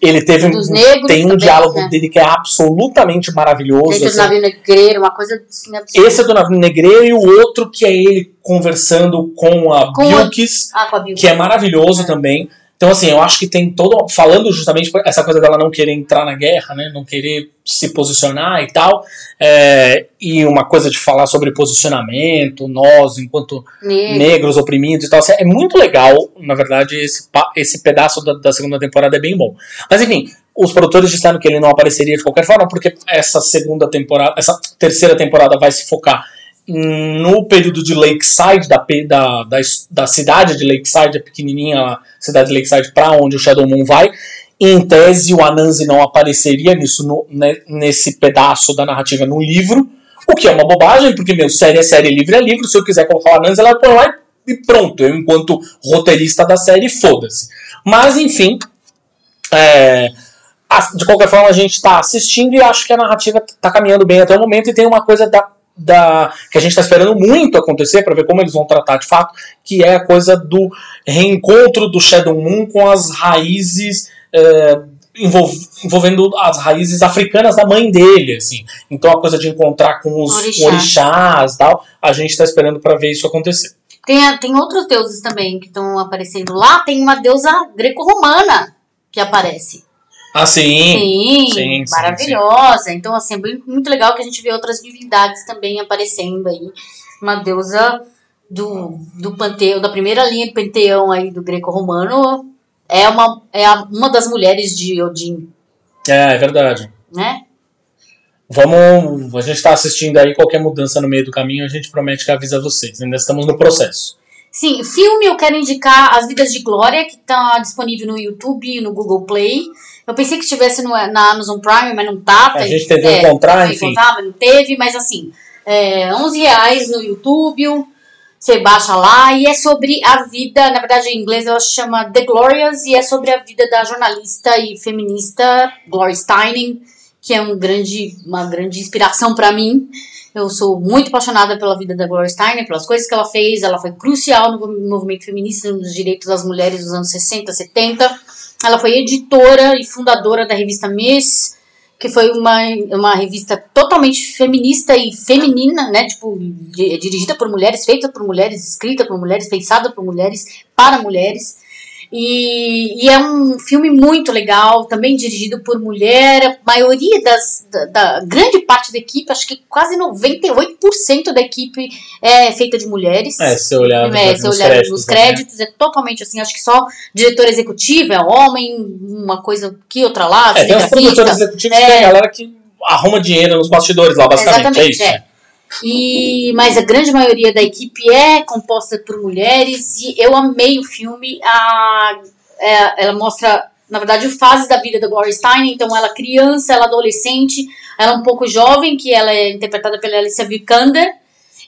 Ele teve dos negros tem um também, diálogo né? dele que é absolutamente maravilhoso. do assim. navio negreiro, uma coisa assim absurda. Esse é do navio negreiro e o outro que é ele conversando com a Com a- Bilkis, Ah, com a Bill. que é maravilhoso É. também. Então, assim, eu acho que tem todo. Falando justamente por essa coisa dela não querer entrar na guerra, né? Não querer se posicionar e tal. é, e uma coisa de falar sobre posicionamento, nós, enquanto Negro. negros oprimidos e tal. assim, É muito legal, na verdade, esse, esse pedaço da, da segunda temporada é bem bom. Mas enfim, os produtores disseram que ele não apareceria de qualquer forma, porque essa segunda temporada, essa terceira temporada vai se focar no período de Lakeside, da, da, da, da cidade de Lakeside, a pequenininha cidade de Lakeside, para onde o Shadow Moon vai. Em tese, o Anansi não apareceria nisso, no- ne- nesse pedaço da narrativa no livro, o que é uma bobagem, porque, meu, série é série, livro é livro. Se eu quiser colocar o Anansi, ela põe lá e pronto. Eu, enquanto roteirista da série, foda-se. Mas, enfim, é, de qualquer forma, a gente está assistindo e acho que a narrativa está caminhando bem até o momento. E tem uma coisa da, da que a gente está esperando muito acontecer para ver como eles vão tratar de fato, que é a coisa do reencontro do Shadow Moon com as raízes. é, envol- envolvendo as raízes africanas da mãe dele, assim. Então a coisa de encontrar com os Orixás. orixás tal, a gente está esperando para ver isso acontecer. Tem, tem outros deuses também que estão aparecendo lá. Tem uma deusa greco-romana que aparece. Ah, sim. Sim, sim, maravilhosa. Então, assim, é muito legal que a gente vê outras divindades também aparecendo aí. Uma deusa do, do panteão, da primeira linha do panteão aí do greco-romano. É uma, é uma das mulheres de Odin, É, é verdade. né? Vamos. A gente está assistindo aí qualquer mudança no meio do caminho, a gente promete que avisa vocês. Ainda estamos no processo. Sim, filme eu quero indicar As Vidas de Glória, que tá disponível no YouTube e no Google Play. Eu pensei que estivesse no- na Amazon Prime, mas não tá. A gente tentou é, encontrar, enfim. encontrar, mas não teve, mas assim, é 11 reais no YouTube, você baixa lá, e é sobre a vida, na verdade em inglês ela se chama The Glorious, e é sobre a vida da jornalista e feminista Gloria Steinem, que é um grande, uma grande inspiração para mim. Eu sou muito apaixonada pela vida da Gloria Steinem, pelas coisas que ela fez. Ela foi crucial no movimento feminista, nos direitos das mulheres dos anos 60, 70. Ela foi editora e fundadora da revista Miss, que foi uma, uma revista totalmente feminista e feminina, né? Tipo, di- dirigida por mulheres, feita por mulheres, escrita por mulheres, pensada por mulheres, para mulheres. E, e é um filme muito legal, também dirigido por mulher. A maioria das. Da, da- grande parte da equipe, acho que quase 98% da equipe é feita de mulheres. É, se olhar, É, se olhar créditos, nos né? créditos, é totalmente assim. Acho que só diretor executivo é homem, uma coisa aqui, outra lá. É, tem os produtores executivos que é a galera que arruma dinheiro nos bastidores lá, basicamente. é Exatamente, isso. é. E, mas a grande maioria da equipe é composta por mulheres e eu amei o filme. A, é, ela mostra, na verdade, fases da vida da Gloria Steinem. Então, ela criança, ela adolescente, ela um pouco jovem, que ela é interpretada pela Alicia Vikander.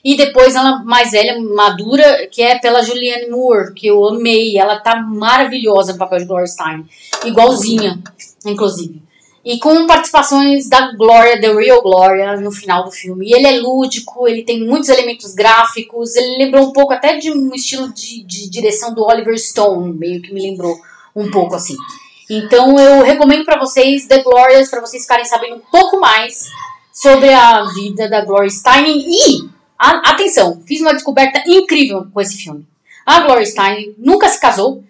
E depois ela mais velha, madura, que é pela Julianne Moore, que eu amei. Ela tá maravilhosa no papel de Gloria Steinem. Igualzinha, inclusive. E com participações da Gloria, The Real Gloria, no final do filme. E ele é lúdico, ele tem muitos elementos gráficos, ele lembrou um pouco até de um estilo de, de direção do Oliver Stone, meio que me lembrou um pouco assim. Então eu recomendo pra vocês The Glorias, pra vocês ficarem sabendo um pouco mais sobre a vida da Gloria Steinem. E, a- atenção, fiz uma descoberta incrível com esse filme. A Gloria Steinem nunca se casou,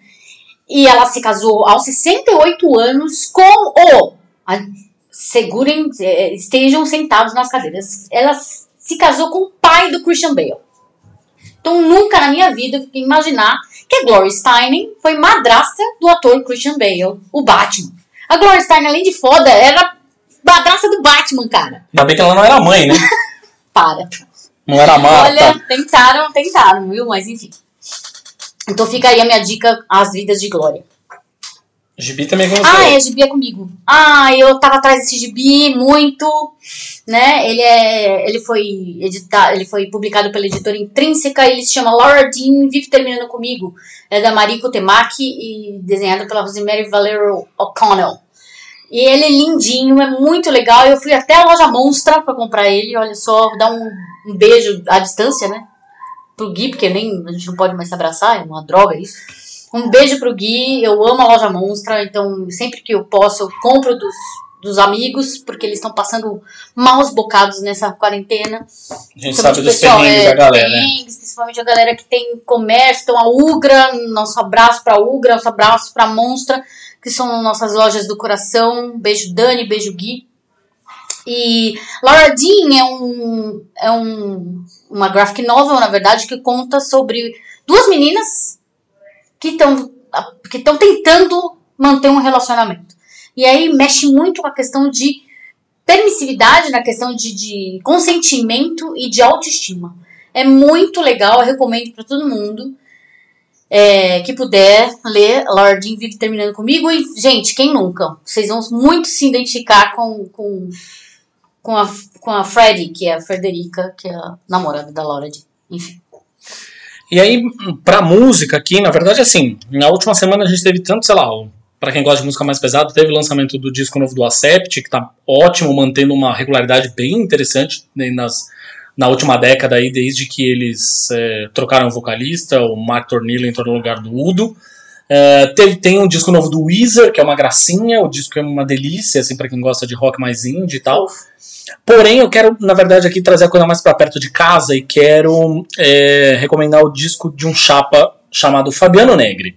e ela se casou aos 68 anos com o. segurem, eh, estejam sentados nas cadeiras. Ela se casou com o pai do Christian Bale. Então nunca na minha vida eu fiquei imaginar que a Gloria Steinem foi madrasta do ator Christian Bale, o Batman. A Gloria Steinem, além de foda, era madrasta do Batman, cara. Ainda bem que ela não era mãe, né? <laughs> Para. Não era Marta. Olha, tentaram, tentaram, viu? Mas enfim. Então fica aí a minha dica, As Vidas de Glória. Gibi também com você. Ah, é, gibi é comigo. Ah, eu tava atrás desse gibi muito, né? Ele é, ele foi editado, ele foi publicado pela editora Intrínseca, ele se chama Laura Dean, Vive Terminando Comigo. É da Mariko Temaki e desenhado pela Rosemary Valero O'Connell. E ele é lindinho, é muito legal. Eu fui até a loja Monstra pra comprar ele, olha só, dar um, um beijo à distância, né? Pro Gui, porque nem a gente não pode mais se abraçar, é uma droga isso. Um beijo pro Gui, eu amo a loja Monstra, então sempre que eu posso eu compro dos, dos amigos, porque eles estão passando maus bocados nessa quarentena. A gente sabe o dos pessoal, perrengues é, da galera. né? perrengues, principalmente a galera que tem comércio, então a Ugra, nosso abraço pra Ugra, nosso abraço pra Monstra, que são nossas lojas do coração. Beijo Dani, beijo Gui. E Laura Dean é um é um, uma graphic novel, na verdade, que conta sobre duas meninas que estão que estão tentando manter um relacionamento. E aí mexe muito com a questão de permissividade, na questão de, de consentimento e de autoestima. É muito legal, eu recomendo para todo mundo é, que puder ler. Dean vive terminando comigo. E, gente, quem nunca? Vocês vão muito se identificar com, com, com, a, com a Freddie, que é a Frederica, que é a namorada da Laura. Enfim. E aí, pra música aqui, na verdade, assim, na última semana a gente teve tanto, sei lá, pra quem gosta de música mais pesada, teve o lançamento do disco novo do Acept, que tá ótimo, mantendo uma regularidade bem interessante né, nas, na última década aí, desde que eles é, trocaram o vocalista, o Mark Tornillo entrou no lugar do Udo. É, teve, tem um disco novo do Weezer, que é uma gracinha, o disco é uma delícia, assim, pra quem gosta de rock mais indie e tal. Porém, eu quero, na verdade, aqui trazer a coisa mais pra perto de casa e quero é, recomendar o disco de um chapa chamado Fabiano Negri.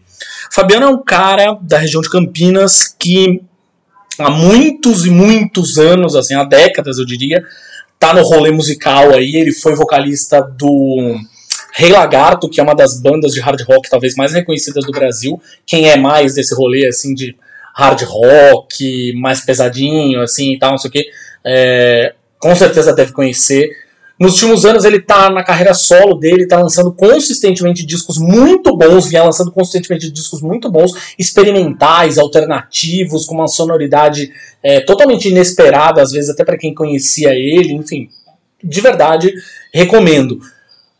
Fabiano é um cara da região de Campinas que há muitos e muitos anos, assim, há décadas eu diria, tá no rolê musical aí. Ele foi vocalista do Rei Lagarto, que é uma das bandas de hard rock talvez mais reconhecidas do Brasil. Quem é mais desse rolê assim de hard rock, mais pesadinho, assim e tal, não sei o que, é, com certeza deve conhecer. Nos últimos anos ele tá na carreira solo dele, tá lançando consistentemente discos muito bons, vinha lançando consistentemente discos muito bons, experimentais, alternativos, com uma sonoridade é, totalmente inesperada, às vezes até para quem conhecia ele, enfim, de verdade, recomendo.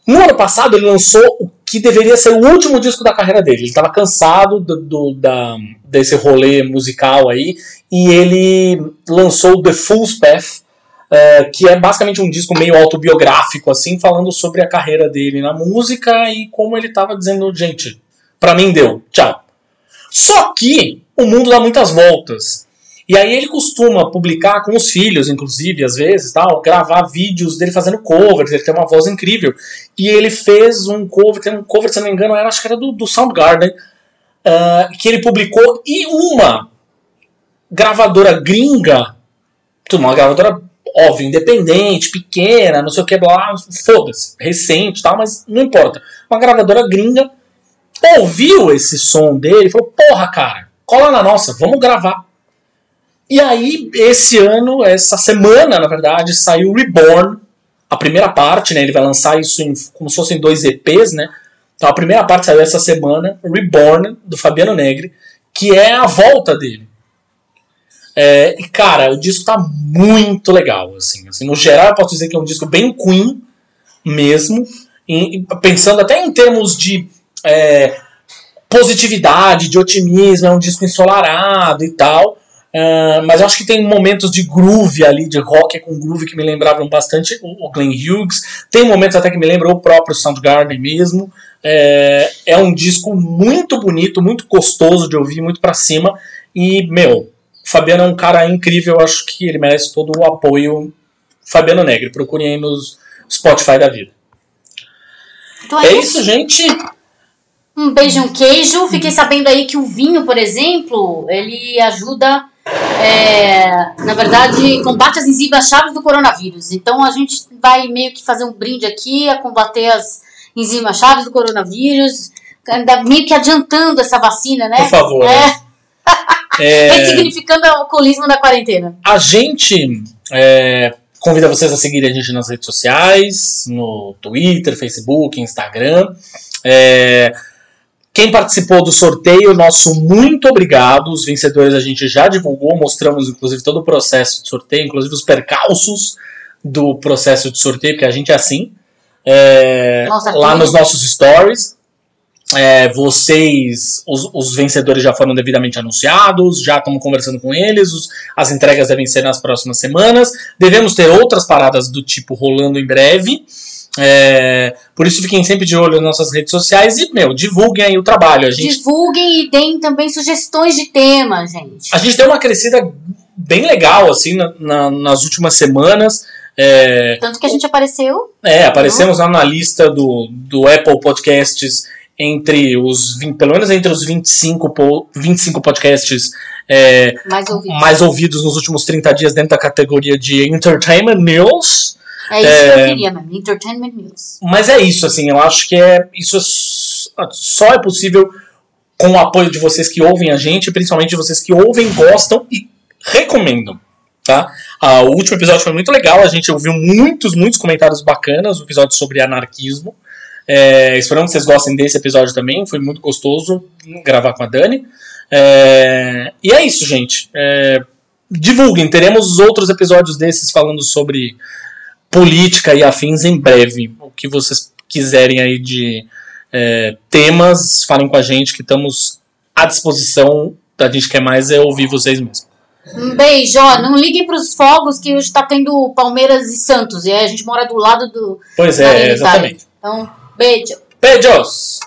No ano passado ele lançou o que deveria ser o último disco da carreira dele. Ele estava cansado do, do- da, desse rolê musical aí e ele lançou The Fool's Path, é, que é basicamente um disco meio autobiográfico, assim, falando sobre a carreira dele na música e como ele estava dizendo, gente, pra mim deu, tchau. Só que o mundo dá muitas voltas. E aí ele costuma publicar com os filhos, inclusive, às vezes, tal, gravar vídeos dele fazendo covers, ele tem uma voz incrível. E ele fez um cover, tem um cover, se não me engano, era, acho que era do, do Soundgarden, ah, que ele publicou, e uma gravadora gringa, uma gravadora, óbvio, independente, pequena, não sei o que, blá, foda-se, recente tal, mas não importa. Uma gravadora gringa ouviu esse som dele e falou, porra, cara, cola na nossa, vamos gravar. E aí, esse ano, essa semana, na verdade, saiu Reborn, a primeira parte, né? Ele vai lançar isso em, como se fossem dois EPs, né? Então a primeira parte saiu essa semana, Reborn, do Fabiano Negri, que é a volta dele. É, e cara, o disco tá muito legal, assim, assim. No geral, eu posso dizer que é um disco bem Queen mesmo, e- e pensando até em termos de é, positividade, de otimismo, é um disco ensolarado e tal. Ah, mas eu acho que tem momentos de groove ali, de rock com groove que me lembravam bastante o, o Glenn Hughes. Tem momentos até que me lembram o próprio Soundgarden mesmo. É, é um disco muito bonito, muito gostoso de ouvir, muito pra cima. E, meu, Fabiano é um cara incrível, eu acho que ele merece todo o apoio. Fabiano Negri, procurem aí nos Spotify da vida. Então É isso, gente. Um beijo, um queijo. Fiquei sabendo aí que o vinho, por exemplo, ele ajuda, é, na verdade, combate as enzimas chaves do coronavírus. Então a gente vai meio que fazer um brinde aqui a combater as enzimas chaves do coronavírus, meio que adiantando essa vacina, né? Por favor. É, <laughs> É, ressignificando o alcoolismo da quarentena. A gente é, convida vocês a seguirem a gente nas redes sociais, no Twitter, Facebook, Instagram. É, quem participou do sorteio, nosso muito obrigado. Os vencedores a gente já divulgou, mostramos inclusive todo o processo de sorteio, inclusive os percalços do processo de sorteio, porque a gente é assim. É, lá nos nossos stories. É, vocês, os, os vencedores já foram devidamente anunciados, já estamos conversando com eles, os- as entregas devem ser nas próximas semanas. Devemos ter outras paradas do tipo rolando em breve. É, por isso fiquem sempre de olho nas nossas redes sociais e, meu, divulguem aí o trabalho. A gente, Divulguem e deem também sugestões de temas, gente. a gente deu uma crescida bem legal, assim, na- na- nas últimas semanas. É, Tanto que a gente apareceu É, aparecemos lá na lista do, do Apple Podcasts entre os 20, pelo menos entre os 25, po- 25 podcasts é, mais ouvidos. mais ouvidos nos últimos 30 dias dentro da categoria de Entertainment News. É isso que eu É. queria mesmo. Entertainment News. Mas é isso, assim, eu acho que é isso é só é possível com o apoio de vocês que ouvem a gente, principalmente de vocês que ouvem, gostam e recomendam. Tá? Ah, o último episódio foi muito legal, a gente ouviu muitos, muitos comentários bacanas, o episódio sobre anarquismo. É, esperamos que vocês gostem desse episódio também, foi muito gostoso gravar com a Dani. É, e é isso, gente. É, divulguem, teremos outros episódios desses falando sobre política e afins em breve. O que vocês quiserem aí de é, temas, falem com a gente que estamos à disposição. A gente quer mais é ouvir vocês mesmos. Um beijo, ó. Não liguem pros fogos que hoje tá tendo Palmeiras e Santos. E a gente mora do lado do. Pois é, exatamente. Então, beijo. Beijos!